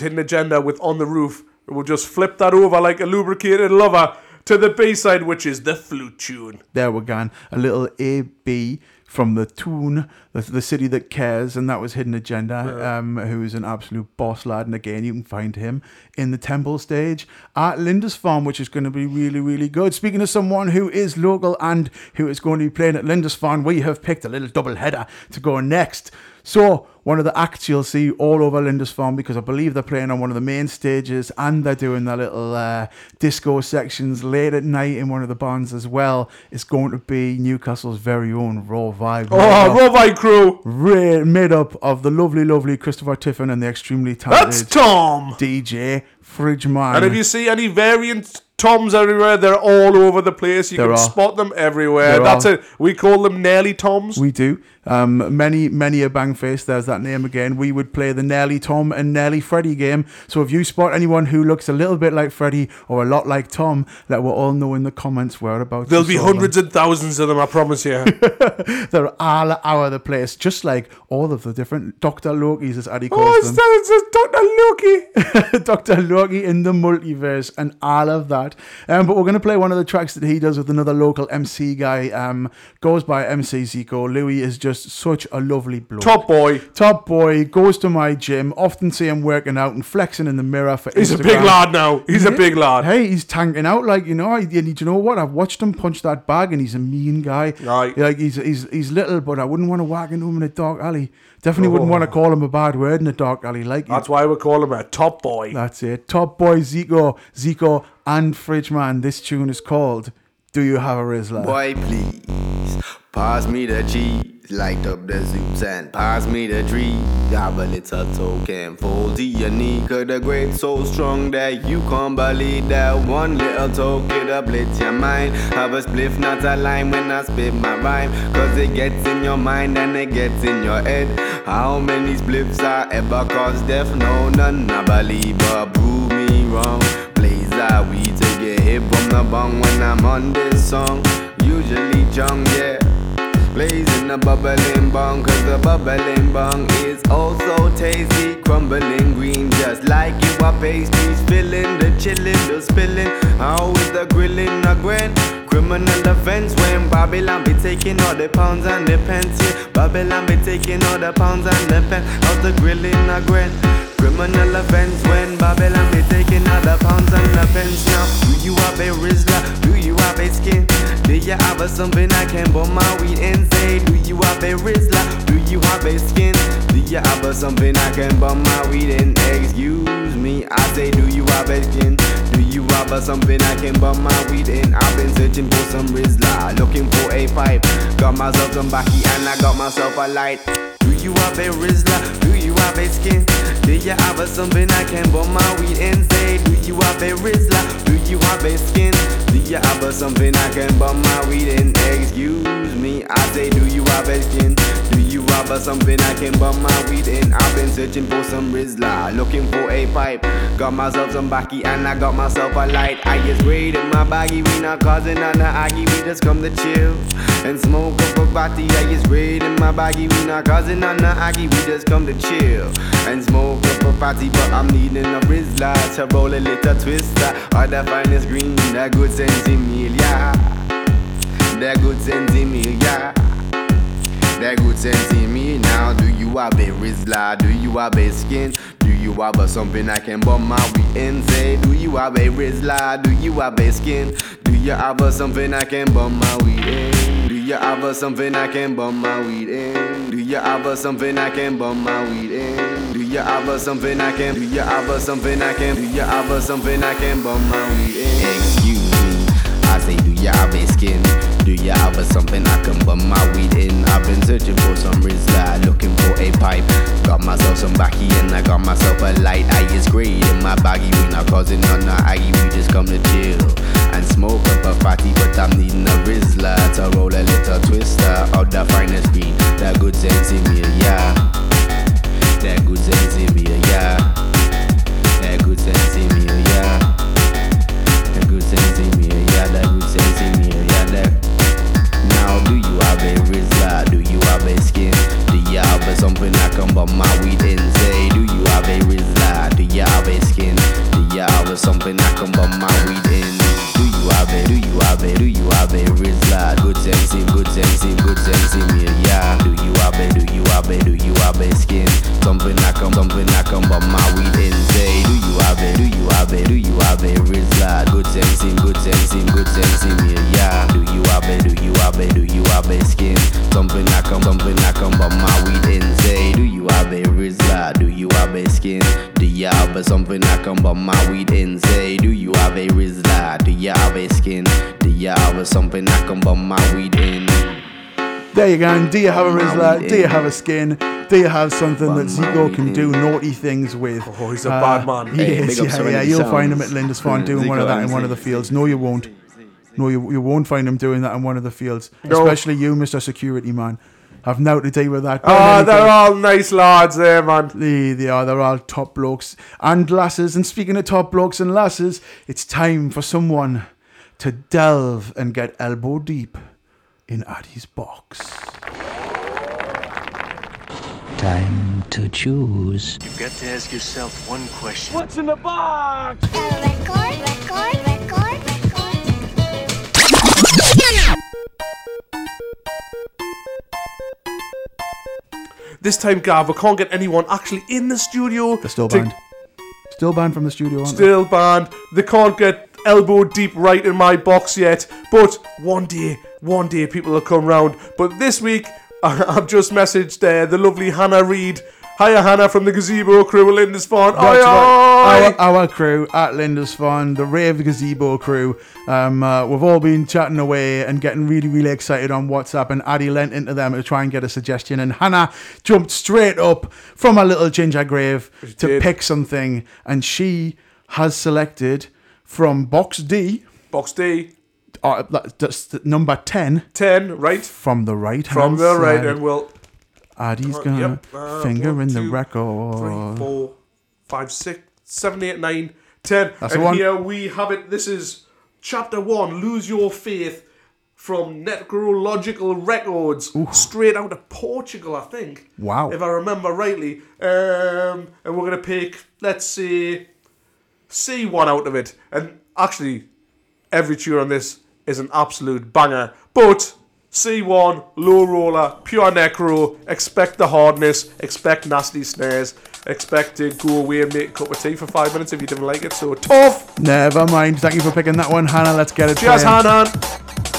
Hidden Agenda with On the Roof. We'll just flip that over like a lubricated lover to the B side, which is the flute tune. There we're go. A little AB from the tune, the, the city that cares, and that was Hidden Agenda, Yeah. um, who is an absolute boss lad. And again, you can find him in the Temple stage at Lindisfarne, which is going to be really, really good. Speaking of someone who is local and who is going to be playing at Lindisfarne, we have picked a little double header to go next. So, one of the acts you'll see all over Lindisfarne because I believe they're playing on one of the main stages and they're doing their little uh, disco sections late at night in one of the barns as well. It's going to be Newcastle's very own Raw Vibe. Oh, up- Raw Vibe crew. ra- made up of the lovely, lovely Christopher Tiffin and the extremely talented That's Tom. DJ Fridgeman. And if you see any variant Toms everywhere, they're all over the place. You There can are. spot them everywhere. There That's are. it. We call them Nelly Toms. We do. Um, many, many a Bangface. There's that name again. We would play the Nelly Tom and Nelly Freddy game. So if you spot anyone who looks a little bit like Freddy or a lot like Tom, let we all know in the comments whereabouts. There'll be saw them. hundreds and thousands of them, I promise you. They're all over the place, just like all of the different Doctor Lokis, as Addy calls oh, them. it's, it's, it's Dr. Loki. Dr. Loki in the multiverse and all of that. Um, but we're going to play one of the tracks that he does with another local MC guy. Um, goes by MC Zico. Louis is just such a lovely bloke. Top boy. Top boy. Goes to my gym. Often see him working out and flexing in the mirror for He's a big lad now. He's a big lad. Hey, he's tanking out like you know. And you know what? I've watched him punch that bag, and he's a mean guy. Right. Like he's he's he's little, but I wouldn't want to walk into him in a dark alley. Definitely wouldn't Oh. want to call him a bad word in a dark alley. Like That's why we call him a top boy. that's it. Top boy Zico, Zico, and Fridgeman. This tune is called "Do You Have a Rizla?" Boy, please pass me the cheese. Light up the zoops and pass me the tree. Have a little token, to your knee. Cause the grade so strong that you can't believe that one little token uplifts your mind. Have a spliff, not a line when I spit my rhyme. Cause it gets in your mind and it gets in your head. How many spliffs I ever caused death? No, none I believe, but prove me wrong. Blaze out, we take a hit from the bong when I'm on this song. Usually junk, yeah. Blazing the bubbling bong, cause the bubbling bong is also tasty. Crumbling green, just like you are pastries. Filling the chillin', the spilling. How is the grilling a grin? Criminal offense when Babylon be taking all the pounds and the pence. Yeah. Babylon be taking all the pounds and the pence. How's the grilling a grin? Criminal offense when Babylon be taking the pounds and the pence. Now, do you have a Rizla? Do you have a skin? Do you have a something I can bum my weed and say? Do you have a Rizla? Do you have a skin? Do you have a something I can bum my weed and excuse me? I say, do you have a skin? Do you have a something I can bum my weed in? I've been searching for some Rizla, looking for a pipe. Got myself some backy and I got myself a light. Do you have a Rizla? Do you have a skin? Do you have a something I can bum my weed and say? Do you have a Rizla? Do you have a skin? Do you have a something I can bum my weed and excuse me? I say, do you have a skin? Do you have a something I can bum my weed in? I've been searching for some Rizla, looking for a pipe. Got myself some backy and I got myself a light. I sprayed in my baggy, we not causing of aggy, we just come to chill and smoke up a body. I sprayed in my baggy, we not causing none of aggy, we just come to chill and smoke up a party. But I'm needing a Rizla to roll a little twister or the finest green, that good centimil, yeah. That good centimil, yeah. That good centimil. Now, do you have a Rizla? Do you have a skin? Do you have a something I can bum my weed and say? Do you have a Rizla? Do you have a skin? Do you have a something I can bum my weed in? Do you have a something I can bum my weed in? Do you have a something I can bum my weed in? Do you have a something I can? Do you have a something I can? Do you have a something I can bum my weed in? Excuse me, I say, do you have a skin? Do you have something I can bum my weed in? I've been searching for some Rizla, looking for a pipe. Got myself some backy and I got myself a light. I is great in my baggy, we not causing none of aggy, we just come to chill and smoke up a fatty. But I'm needing a Rizla to roll a little twister of the finest green, that good sense in me, There you go. And do you have a Rizla? Do you have a skin? Do you have something that Zico can do naughty things with? Oh, he's a bad man. Uh, he Hey, is, yeah, yeah. You'll find him Sounds. at Lindisfarne doing one of that in one of the fields. No, you won't. No, you, you won't find him doing that in one of the fields. No. Especially you, Mr. Security Man. Have now to deal with that. Oh, they're all nice lads there, man. They, they are. They're all top blokes and lasses. And speaking of top blokes and lasses, it's time for someone to delve and get elbow deep in Addy's box. Time to choose. You've got to ask yourself one question. What's in the box? A record, record. This time, Gav, we can't get anyone actually in the studio. They're still to- banned. Still banned from the studio, aren't they? Still banned. They can't get elbow deep right in my box yet. But one day, one day, people will come round. But this week, I've just messaged uh, the lovely Hannah Reid. Hiya, Hannah from the Gazebo crew at Lindisfarne. That's right. Our, our crew at Lindisfarne, the Rave Gazebo crew. Um, uh, we've all been chatting away and getting really, really excited on WhatsApp. And Addy lent into them to try and get a suggestion. And Hannah jumped straight up from a little ginger grave to did. pick something. And she has selected from Box D. Box D. Uh, that- that's the number 10. 10, right? From the right From the right, and we'll. Addy's Uh, gonna yep, uh, finger one, in the two, record. Three, four, five, six, seven, eight, nine, ten. That's and the here we have it. This is chapter one. Lose your faith from Necrological Records, straight out of Portugal, I think. Wow. If I remember rightly. Um, and we're gonna pick, let's see, C one out of it. And actually, every tune on this is an absolute banger. But C1, low roller, pure necro, expect the hardness, expect nasty snares, expect to go away and make a cup of tea for five minutes if you didn't like it. So tough! Never mind. Thank you for picking that one, Hannah. Let's get it. Cheers, playing. Han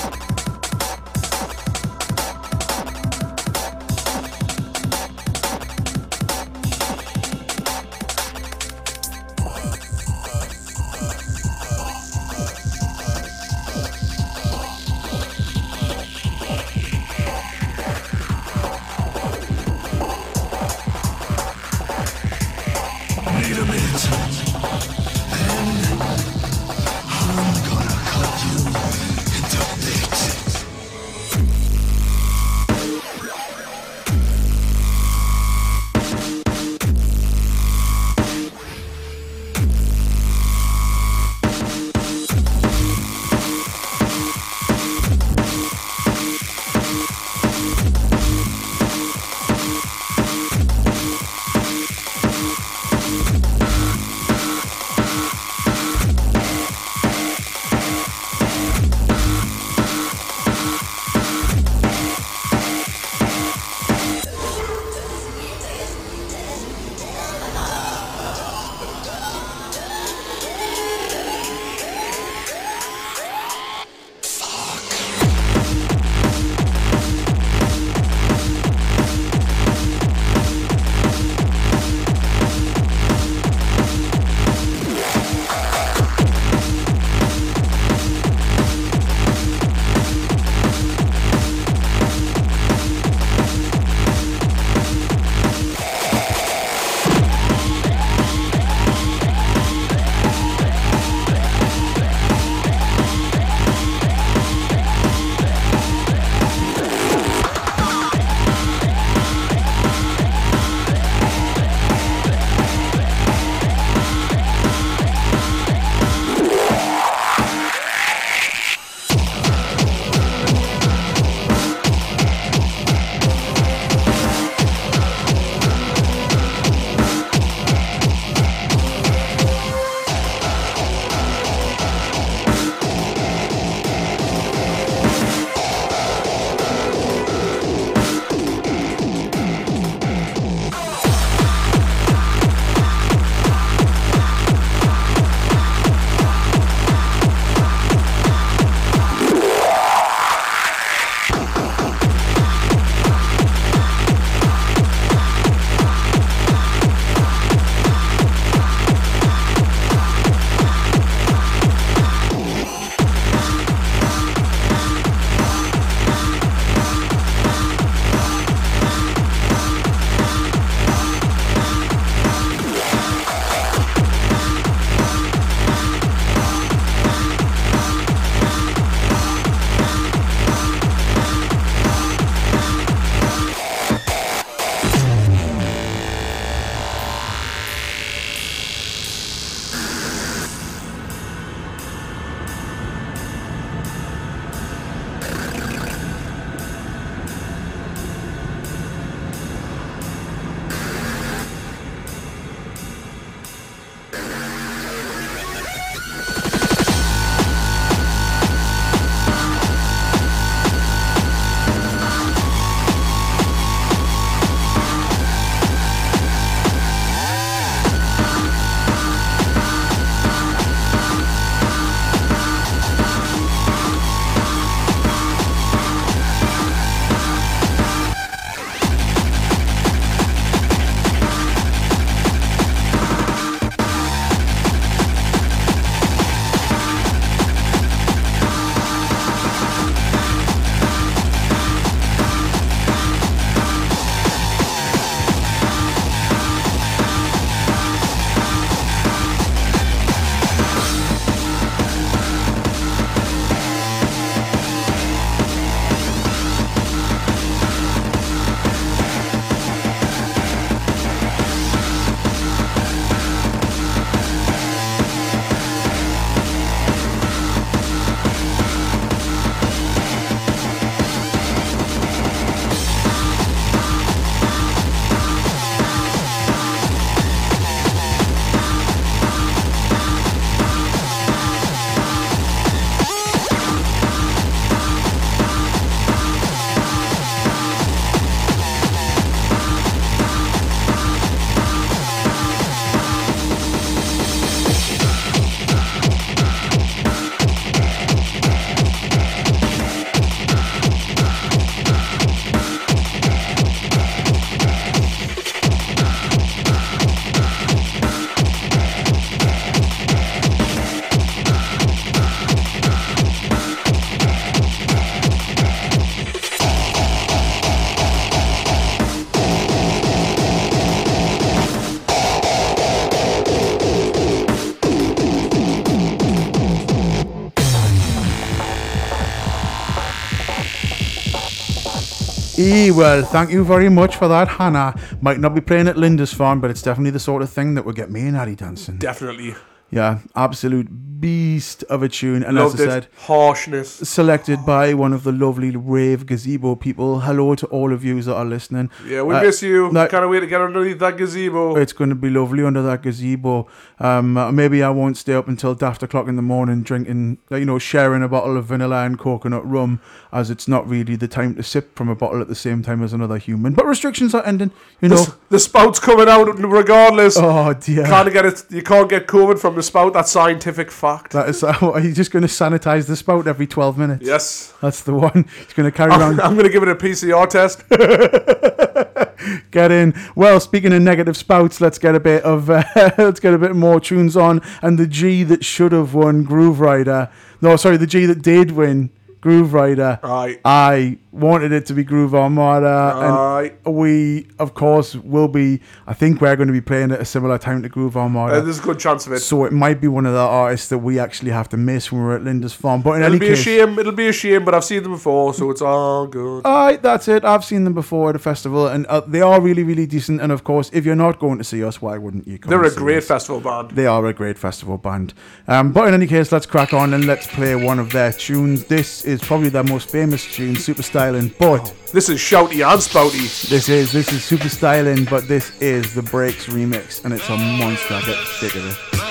Well, thank you very much for that, Hannah. Might not be playing at Linda's Lindisfarne, but it's definitely the sort of thing that would get me and Addy dancing. Definitely. Yeah, absolute beast of a tune. And Loved as I it. said, Harshness. selected by one of the lovely rave gazebo people. Hello to all of you that are listening. Yeah, we Uh, miss you. no- Can't wait to get underneath that gazebo. It's going to be lovely under that gazebo. Um, uh, maybe I won't stay up until daft o'clock in the morning drinking, uh, you know, sharing a bottle of vanilla and coconut rum, as it's not really the time to sip from a bottle at the same time as another human. But restrictions are ending, you know. s- the spout's coming out regardless. Oh dear. Can't get it. You can't get COVID from the spout. That's scientific fact. That is, are you just going to sanitize the spout every 12 minutes? Yes. That's the one. He's going to carry I'm, around. I'm going to give it a PCR test. get in. Well, speaking of negative spouts, let's get a bit of uh, let's get a bit more tunes on. And the G that should have won Grooverider. No, sorry, the G that did win Grooverider. Right. I wanted it to be Groove Armada, Right. and we, of course, will be. I think we're going to be playing at a similar time to Groove Armada. Uh, there's a good chance of it. so it might be one of the artists that we actually have to miss when we're at Linda's Farm. But in It'll any be case, a shame. It'll be a shame, but I've seen them before, so it's all good. Alright, that's it. I've seen them before at a festival, and uh, they are really, really decent. And of course, if you're not going to see us, why wouldn't you? Come They're a great us? festival band. They are a great festival band. Um, but in any case, let's crack on and let's play one of their tunes. This is probably their most famous tune, Super Styling. But This is Shouty and Spouty. this is this is Super Styling, but this is the Breaks remix, and it's a monster. Get sick of it.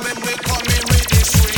When we coming with the swing.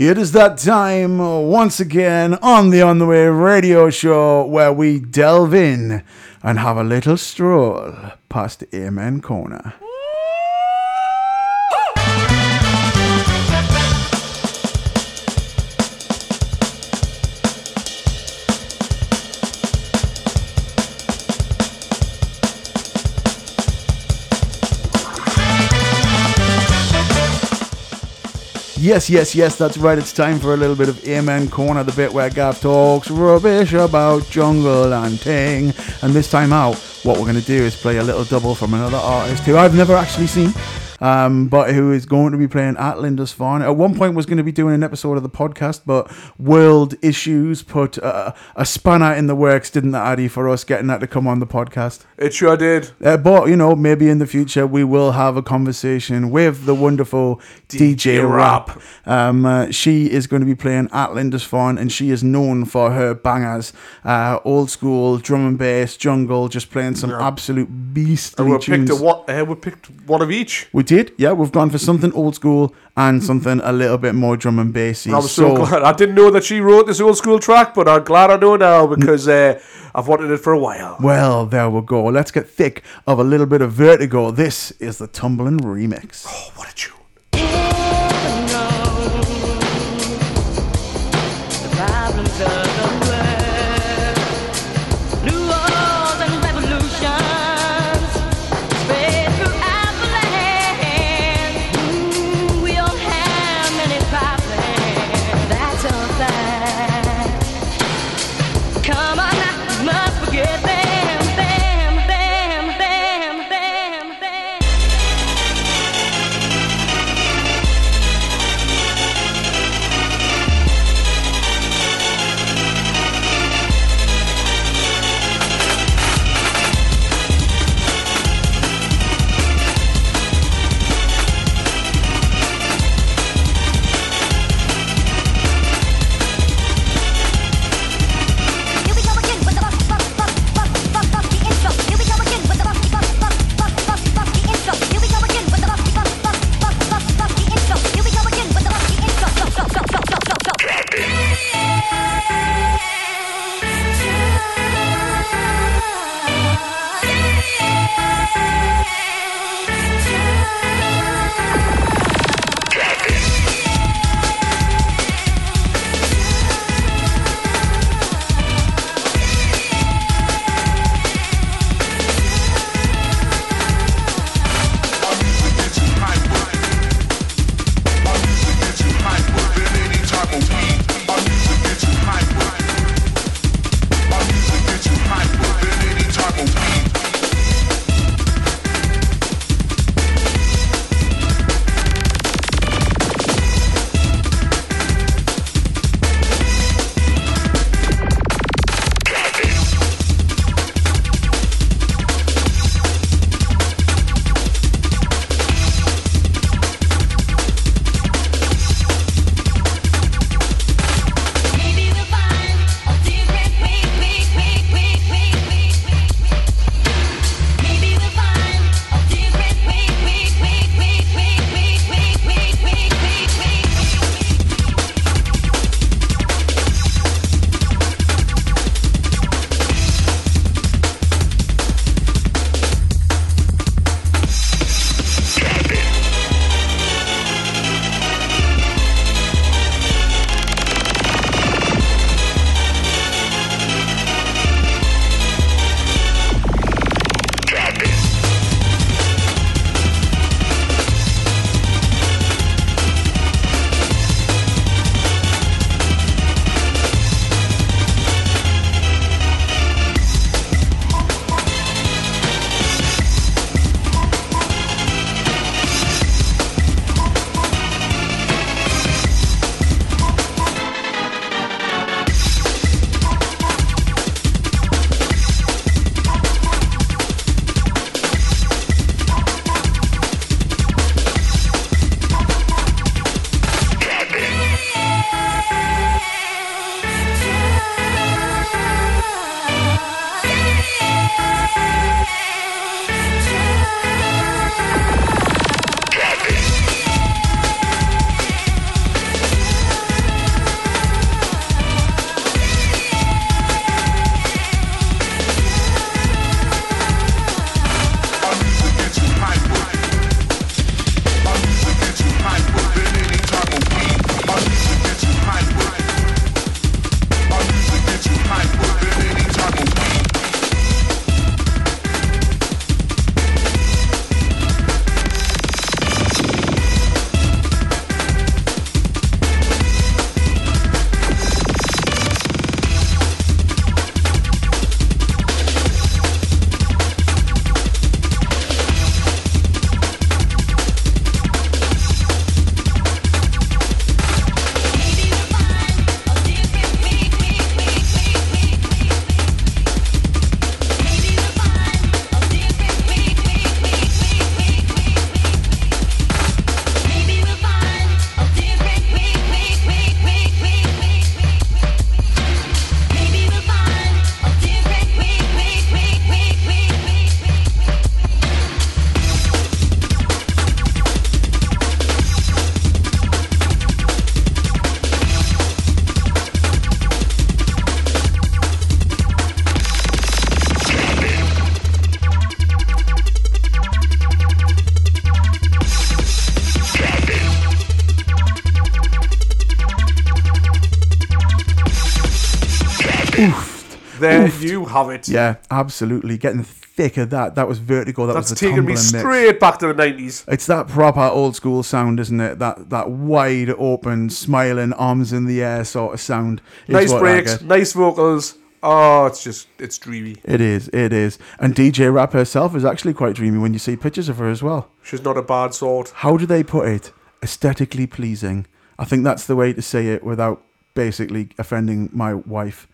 It is that time uh, once again on the On the Rave radio show where we delve in and have a little stroll past Amen Corner. Yes, yes, yes, that's right. It's time for a little bit of Amen Corner, the bit where Gav talks rubbish about jungle and ting. And this time out, what we're going to do is play a little double from another artist who I've never actually seen, um, but who is going to be playing at Lindisfarne. At one point, was going to be doing an episode of the podcast, but world issues put uh, a spanner in the works, didn't that, Addy, for us getting that to come on the podcast? It sure did. Uh, but you know, maybe in the future we will have a conversation with the wonderful DJ, Rap. Um, uh, she is going to be playing at Lindisfarne, and she is known for her bangers, uh, old school drum and bass, jungle, just playing some absolute beast. And we picked a what? Uh, we picked one of each. We did, yeah. We've gone for something old school and something a little bit more drum and bassy. I was so, glad. I didn't know that she wrote this old school track, but I'm glad I know now because uh, I've wanted it for a while. Well, there we go. Let's get thick of a little bit of vertigo. This is the Tumbling Remix. Oh, what a tune. Oof. have it. Yeah, absolutely. Getting thick of that. That was vertigo. That That's was the taking me tumbling mix. straight back to the 90s. It's that proper old school sound, isn't it? That that wide open, smiling, arms in the air sort of sound. Nice breaks, nice vocals. Oh, it's just, it's dreamy. It is, it is. And DJ Rap herself is actually quite dreamy when you see pictures of her as well. She's not a bad sort. How do they put it? Aesthetically pleasing. I think that's the way to say it without basically offending my wife.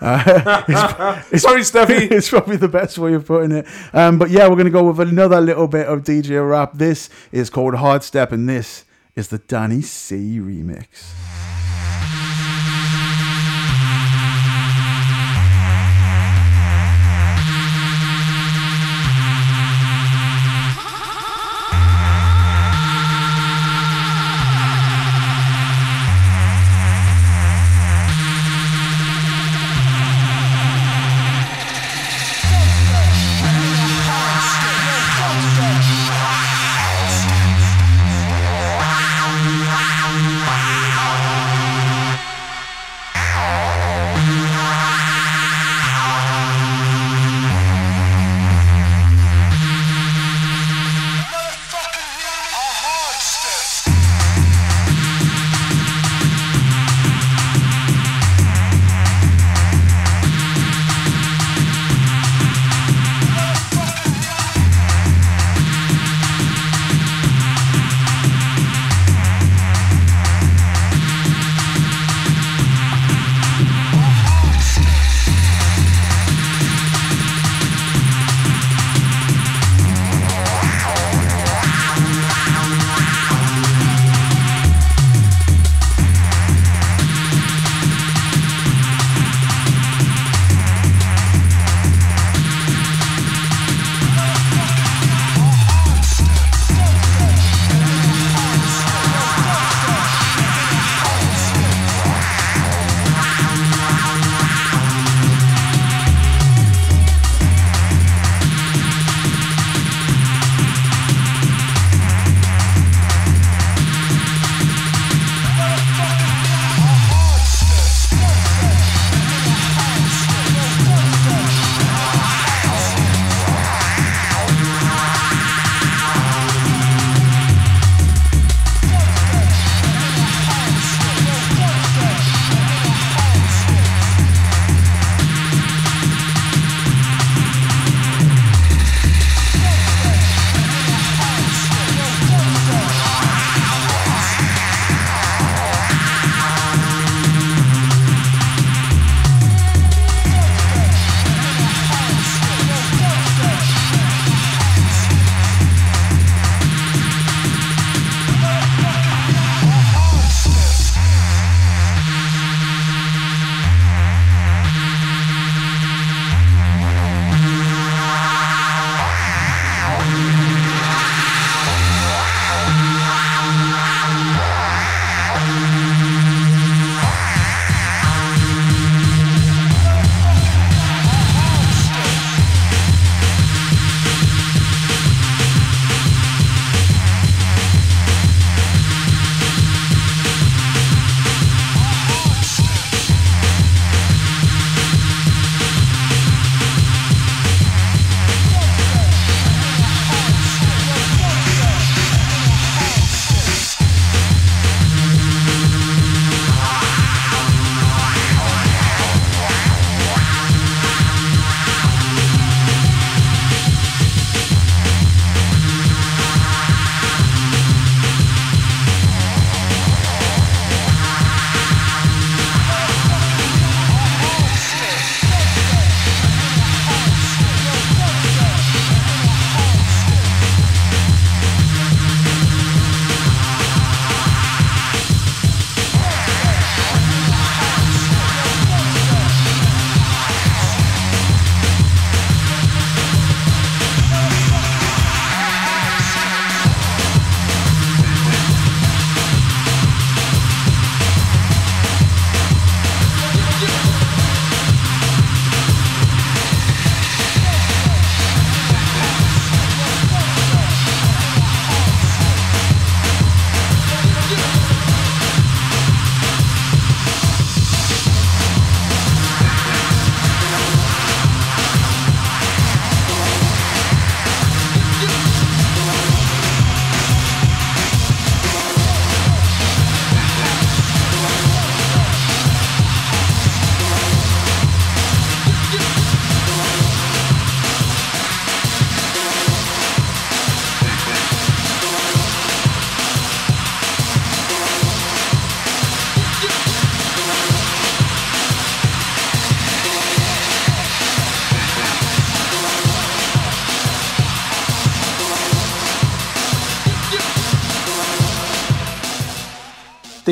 Uh, it's, Sorry, Steffi. It's probably the best way of putting it. Um, but yeah, we're going to go with another little bit of DJ rap. This is called Hard Step, and this is the Danny C remix.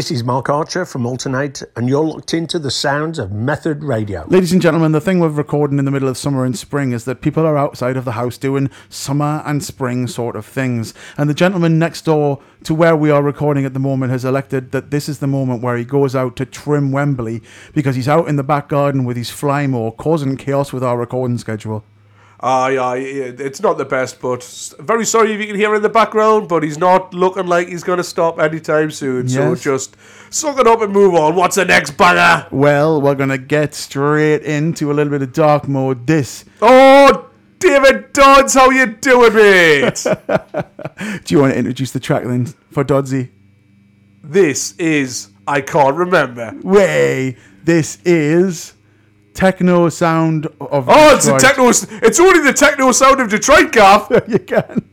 This is Mark Archer from Altern-8, and you're locked into the sounds of Method Radio. Ladies and gentlemen, the thing with recording in the middle of summer and spring is that people are outside of the house doing summer and spring sort of things. And the gentleman next door to where we are recording at the moment has elected that this is the moment where he goes out to trim Wembley because he's out in the back garden with his fly causing chaos with our recording schedule. Aye, aye, yeah, it's not the best, but very sorry if you can hear in the background, but he's not looking like he's going to stop anytime soon. So just suck it up and move on. What's the next banger? Well, we're going to get straight into a little bit of dark mode. This. Oh, David Dodds, how you doing, mate? Do you want to introduce the track then for Dodsy? this is I can't remember. Way. This is techno sound of. Oh, it's a Detroit. techno. It's only the techno sound of Detroit, Gav. you can.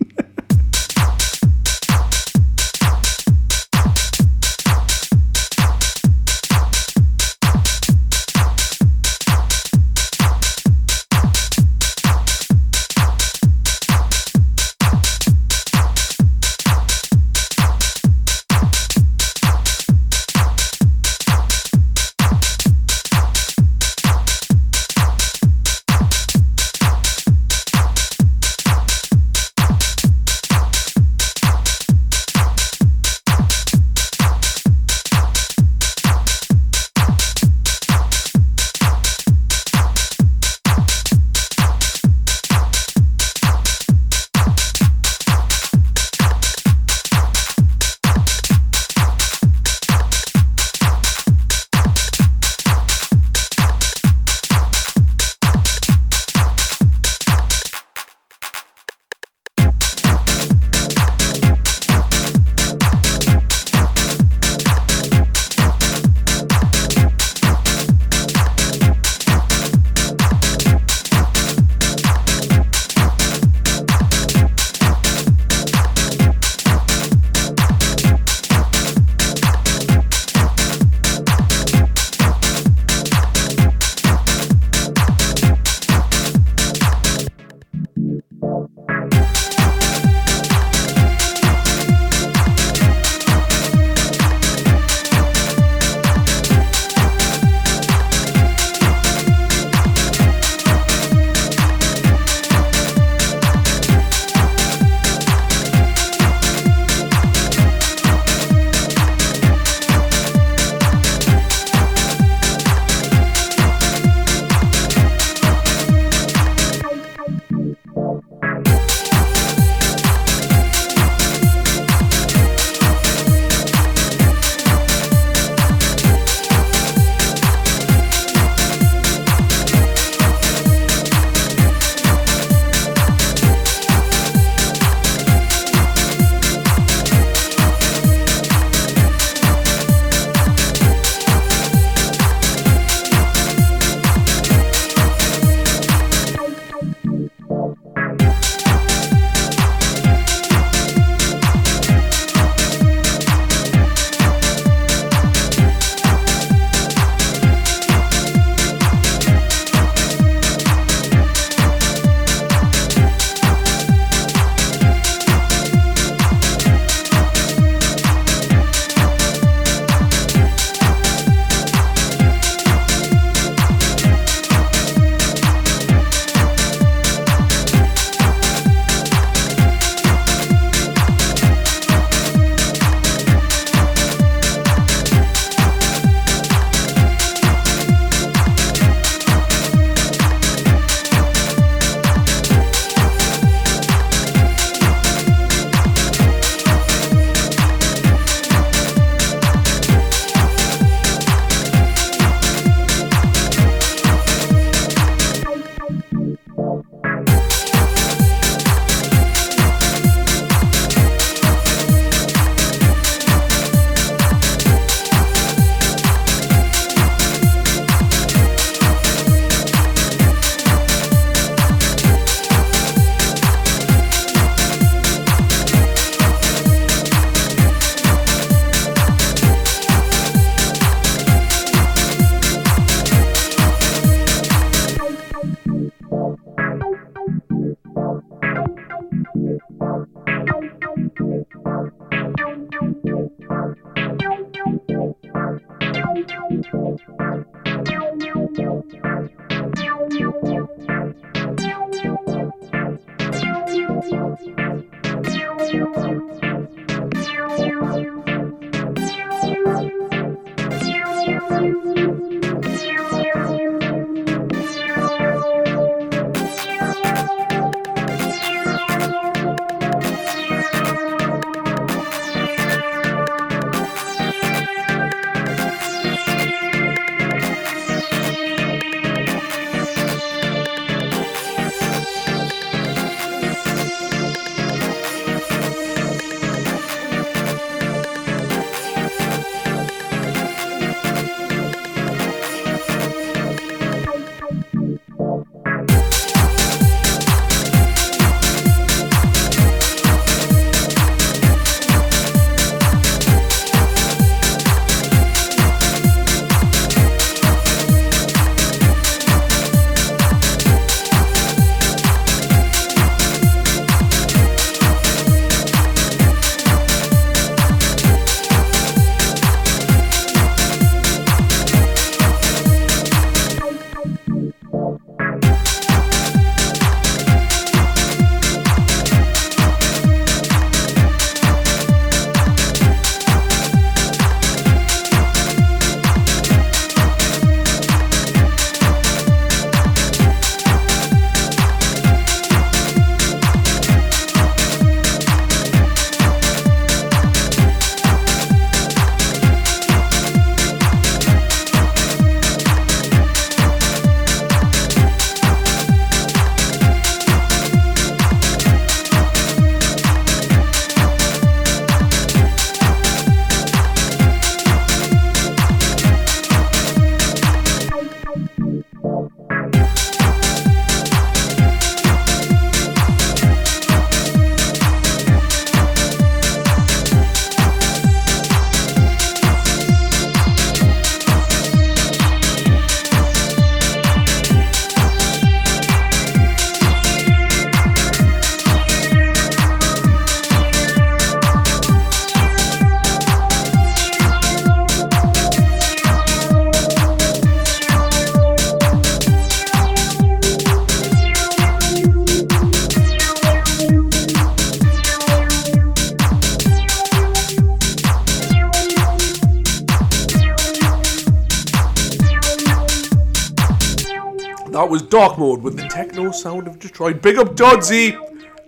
Was Dark Mode with the techno sound of Detroit. Big up Dodzy.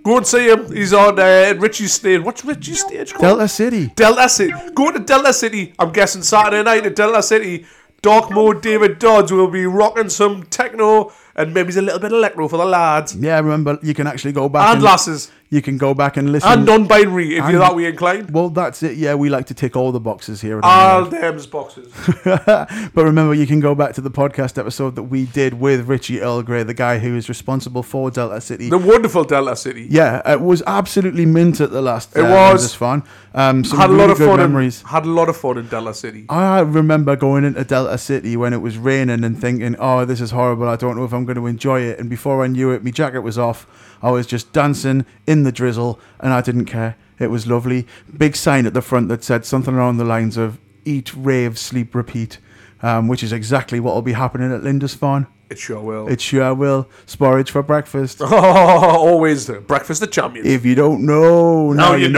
Go and see him. He's on uh, Richie's stage. What's Richie's stage called? Delta City. Delta City. Go to Delta City. I'm guessing Saturday night at Delta City. Dark Mode David Dodds will be rocking some techno and maybe a little bit of electro for the lads. Yeah, remember you can actually go back And lasses. You can go back and listen. And non-binary if And- you're that way inclined. Well, that's it. Yeah, we like to tick all the boxes here. All them's boxes. but remember, you can go back to the podcast episode that we did with Richie Earl Grey, the guy who is responsible for Delta City. The wonderful Delta City. yeah, it was absolutely mint at the last. It uh, was. Lindisfarne. Um, some had a really lot of good fun. memories. In, had a lot of fun in Delta City. I remember going into Delta City when it was raining and thinking, "Oh, this is horrible. I don't know if I'm going to enjoy it." And before I knew it, my jacket was off. I was just dancing in the drizzle, and I didn't care. It was lovely. Big sign at the front that said something along the lines of "Eat, rave, sleep, repeat," um, which is exactly what will be happening at Lindisfarne. It sure will. It sure will. Sporridge for breakfast. Oh, always the breakfast the champions. If you don't know, now, Now you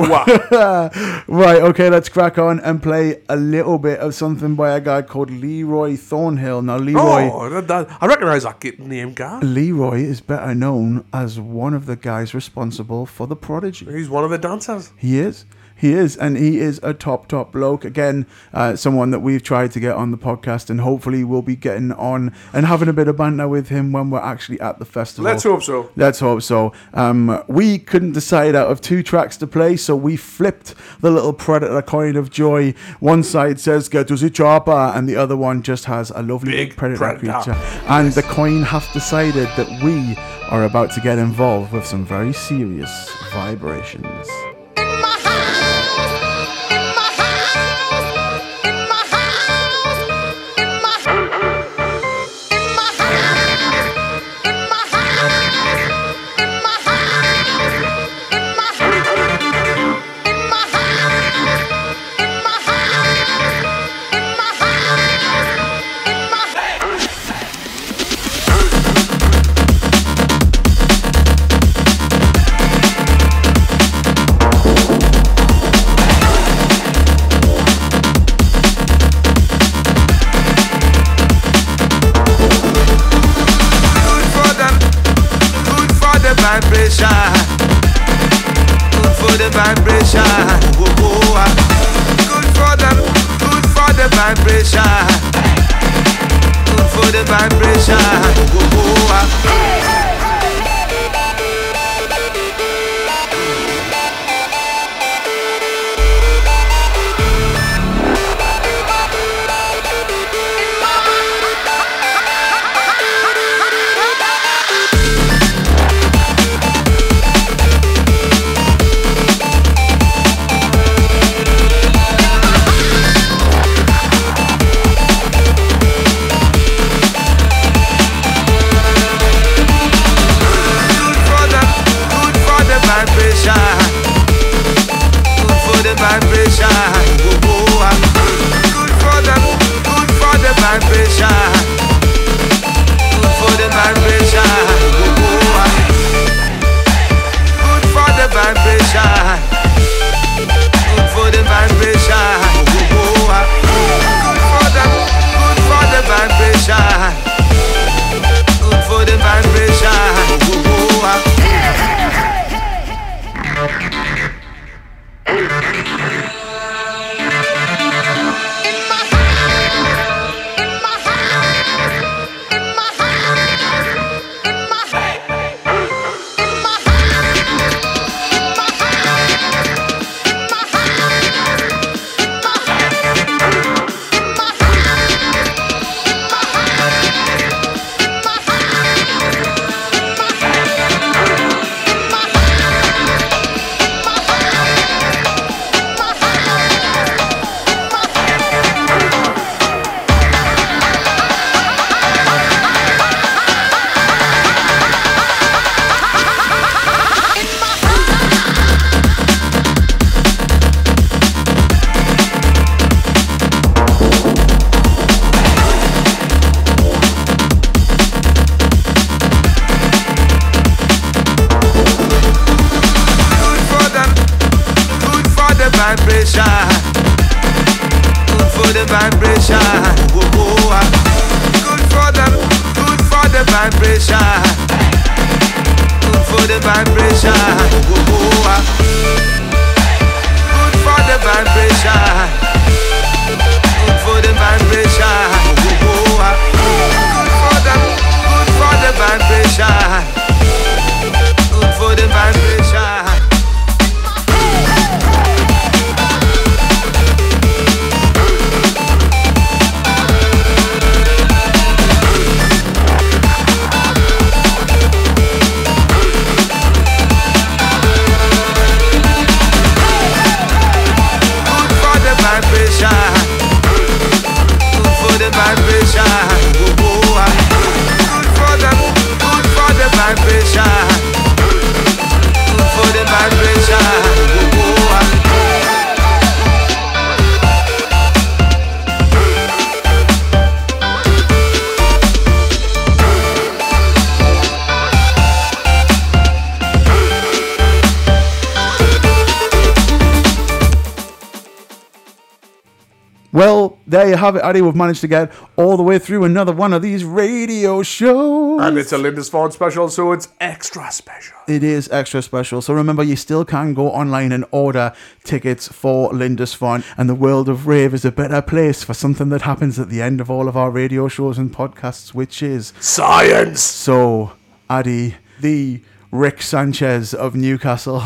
right, okay, let's crack on and play a little bit of something by a guy called Leroy Thornhill. Now, Leroy. Oh, that, that, I recognise that name, guy. Leroy is better known as one of the guys responsible for the Prodigy. He's one of the dancers. He is. He is, and he is a top, top bloke. Again, uh, someone that we've tried to get on the podcast, and hopefully we'll be getting on and having a bit of banter with him when we're actually at the festival. Let's hope so. Let's hope so. Um, we couldn't decide out of two tracks to play, so we flipped the little Predator coin of joy. One side says "Get to the chopper," and the other one just has a lovely big, Predator, Predator. creature. And the coin have decided that we are about to get involved with some very serious vibrations. Vibration. Whoa, whoa, ah. Good for the, good for the vibration. Good for the vibration. Whoa, whoa, there you have it, Addy. We've managed to get all the way through another one of these radio shows. And it's a Lindisfarne special, so it's extra special. It is extra special. So remember, you still can go online and order tickets for Lindisfarne. And the world of rave is a better place for something that happens at the end of all of our radio shows and podcasts, which is science. So, Addy, the Rick Sanchez of Newcastle,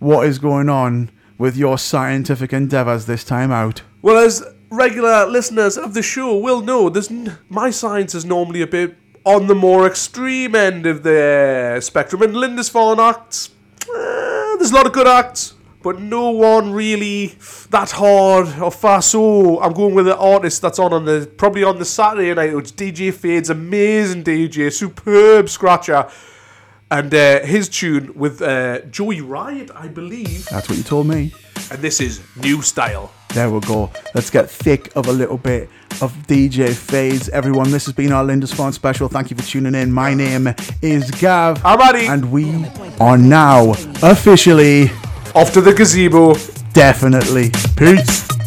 what is going on with your scientific endeavors this time out? Well, as regular listeners of the show will know, there's n- my science is normally a bit on the more extreme end of the spectrum. And Lindisfarne acts, eh, there's a lot of good acts, but no one really that hard or fast. So I'm going with the artist that's on on the probably on the Saturday night. It's DJ Fades, amazing DJ, superb scratcher. And uh, his tune with uh, Joey Riot, I believe. That's what you told me. And this is New Style. There we go. Let's get thick of a little bit of DJ Fades. Everyone, this has been our Lindisfarne special. Thank you for tuning in. My name is Gav. I'm Addy. And we are now officially off to the gazebo. Definitely. Peace.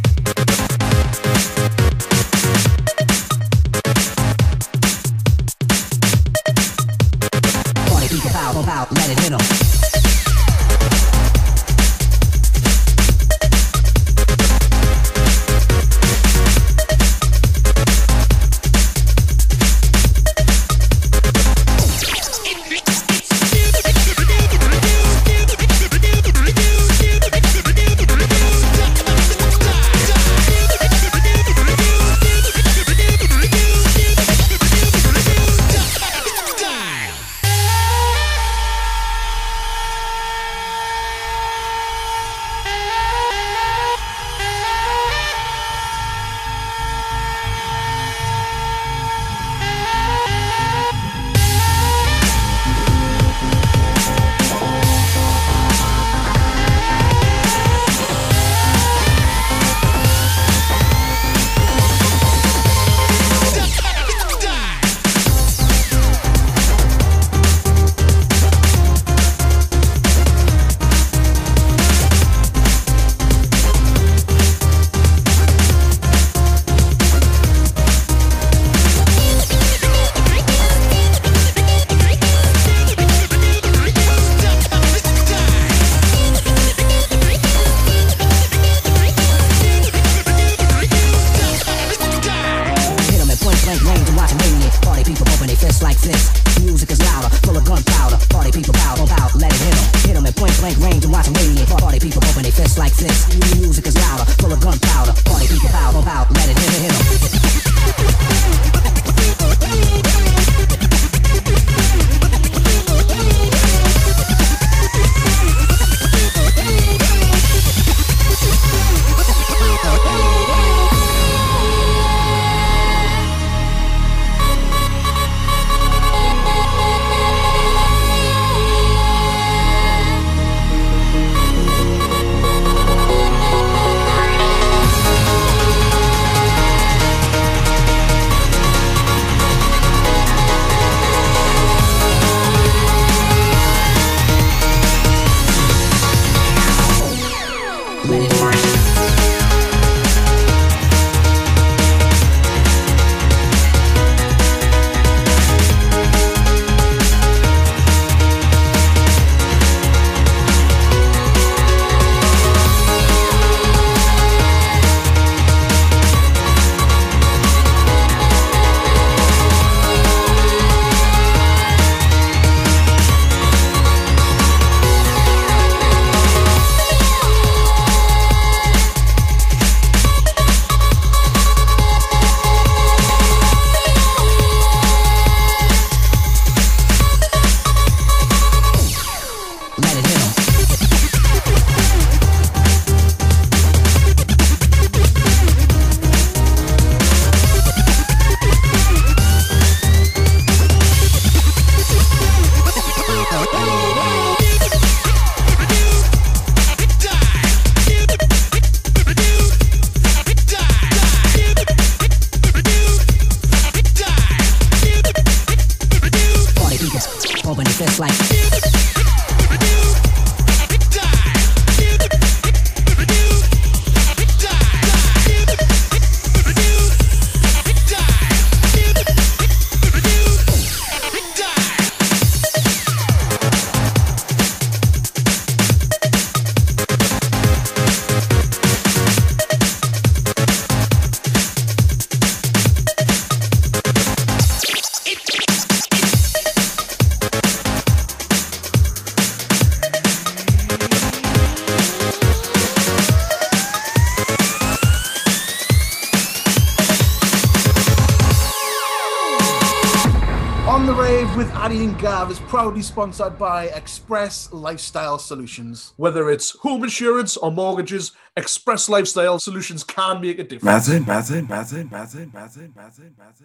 proudly sponsored by Express Lifestyle Solutions. Whether it's home insurance or mortgages, Express Lifestyle Solutions can make a difference. Martin, Martin, Martin, Martin, Martin, Martin, Martin.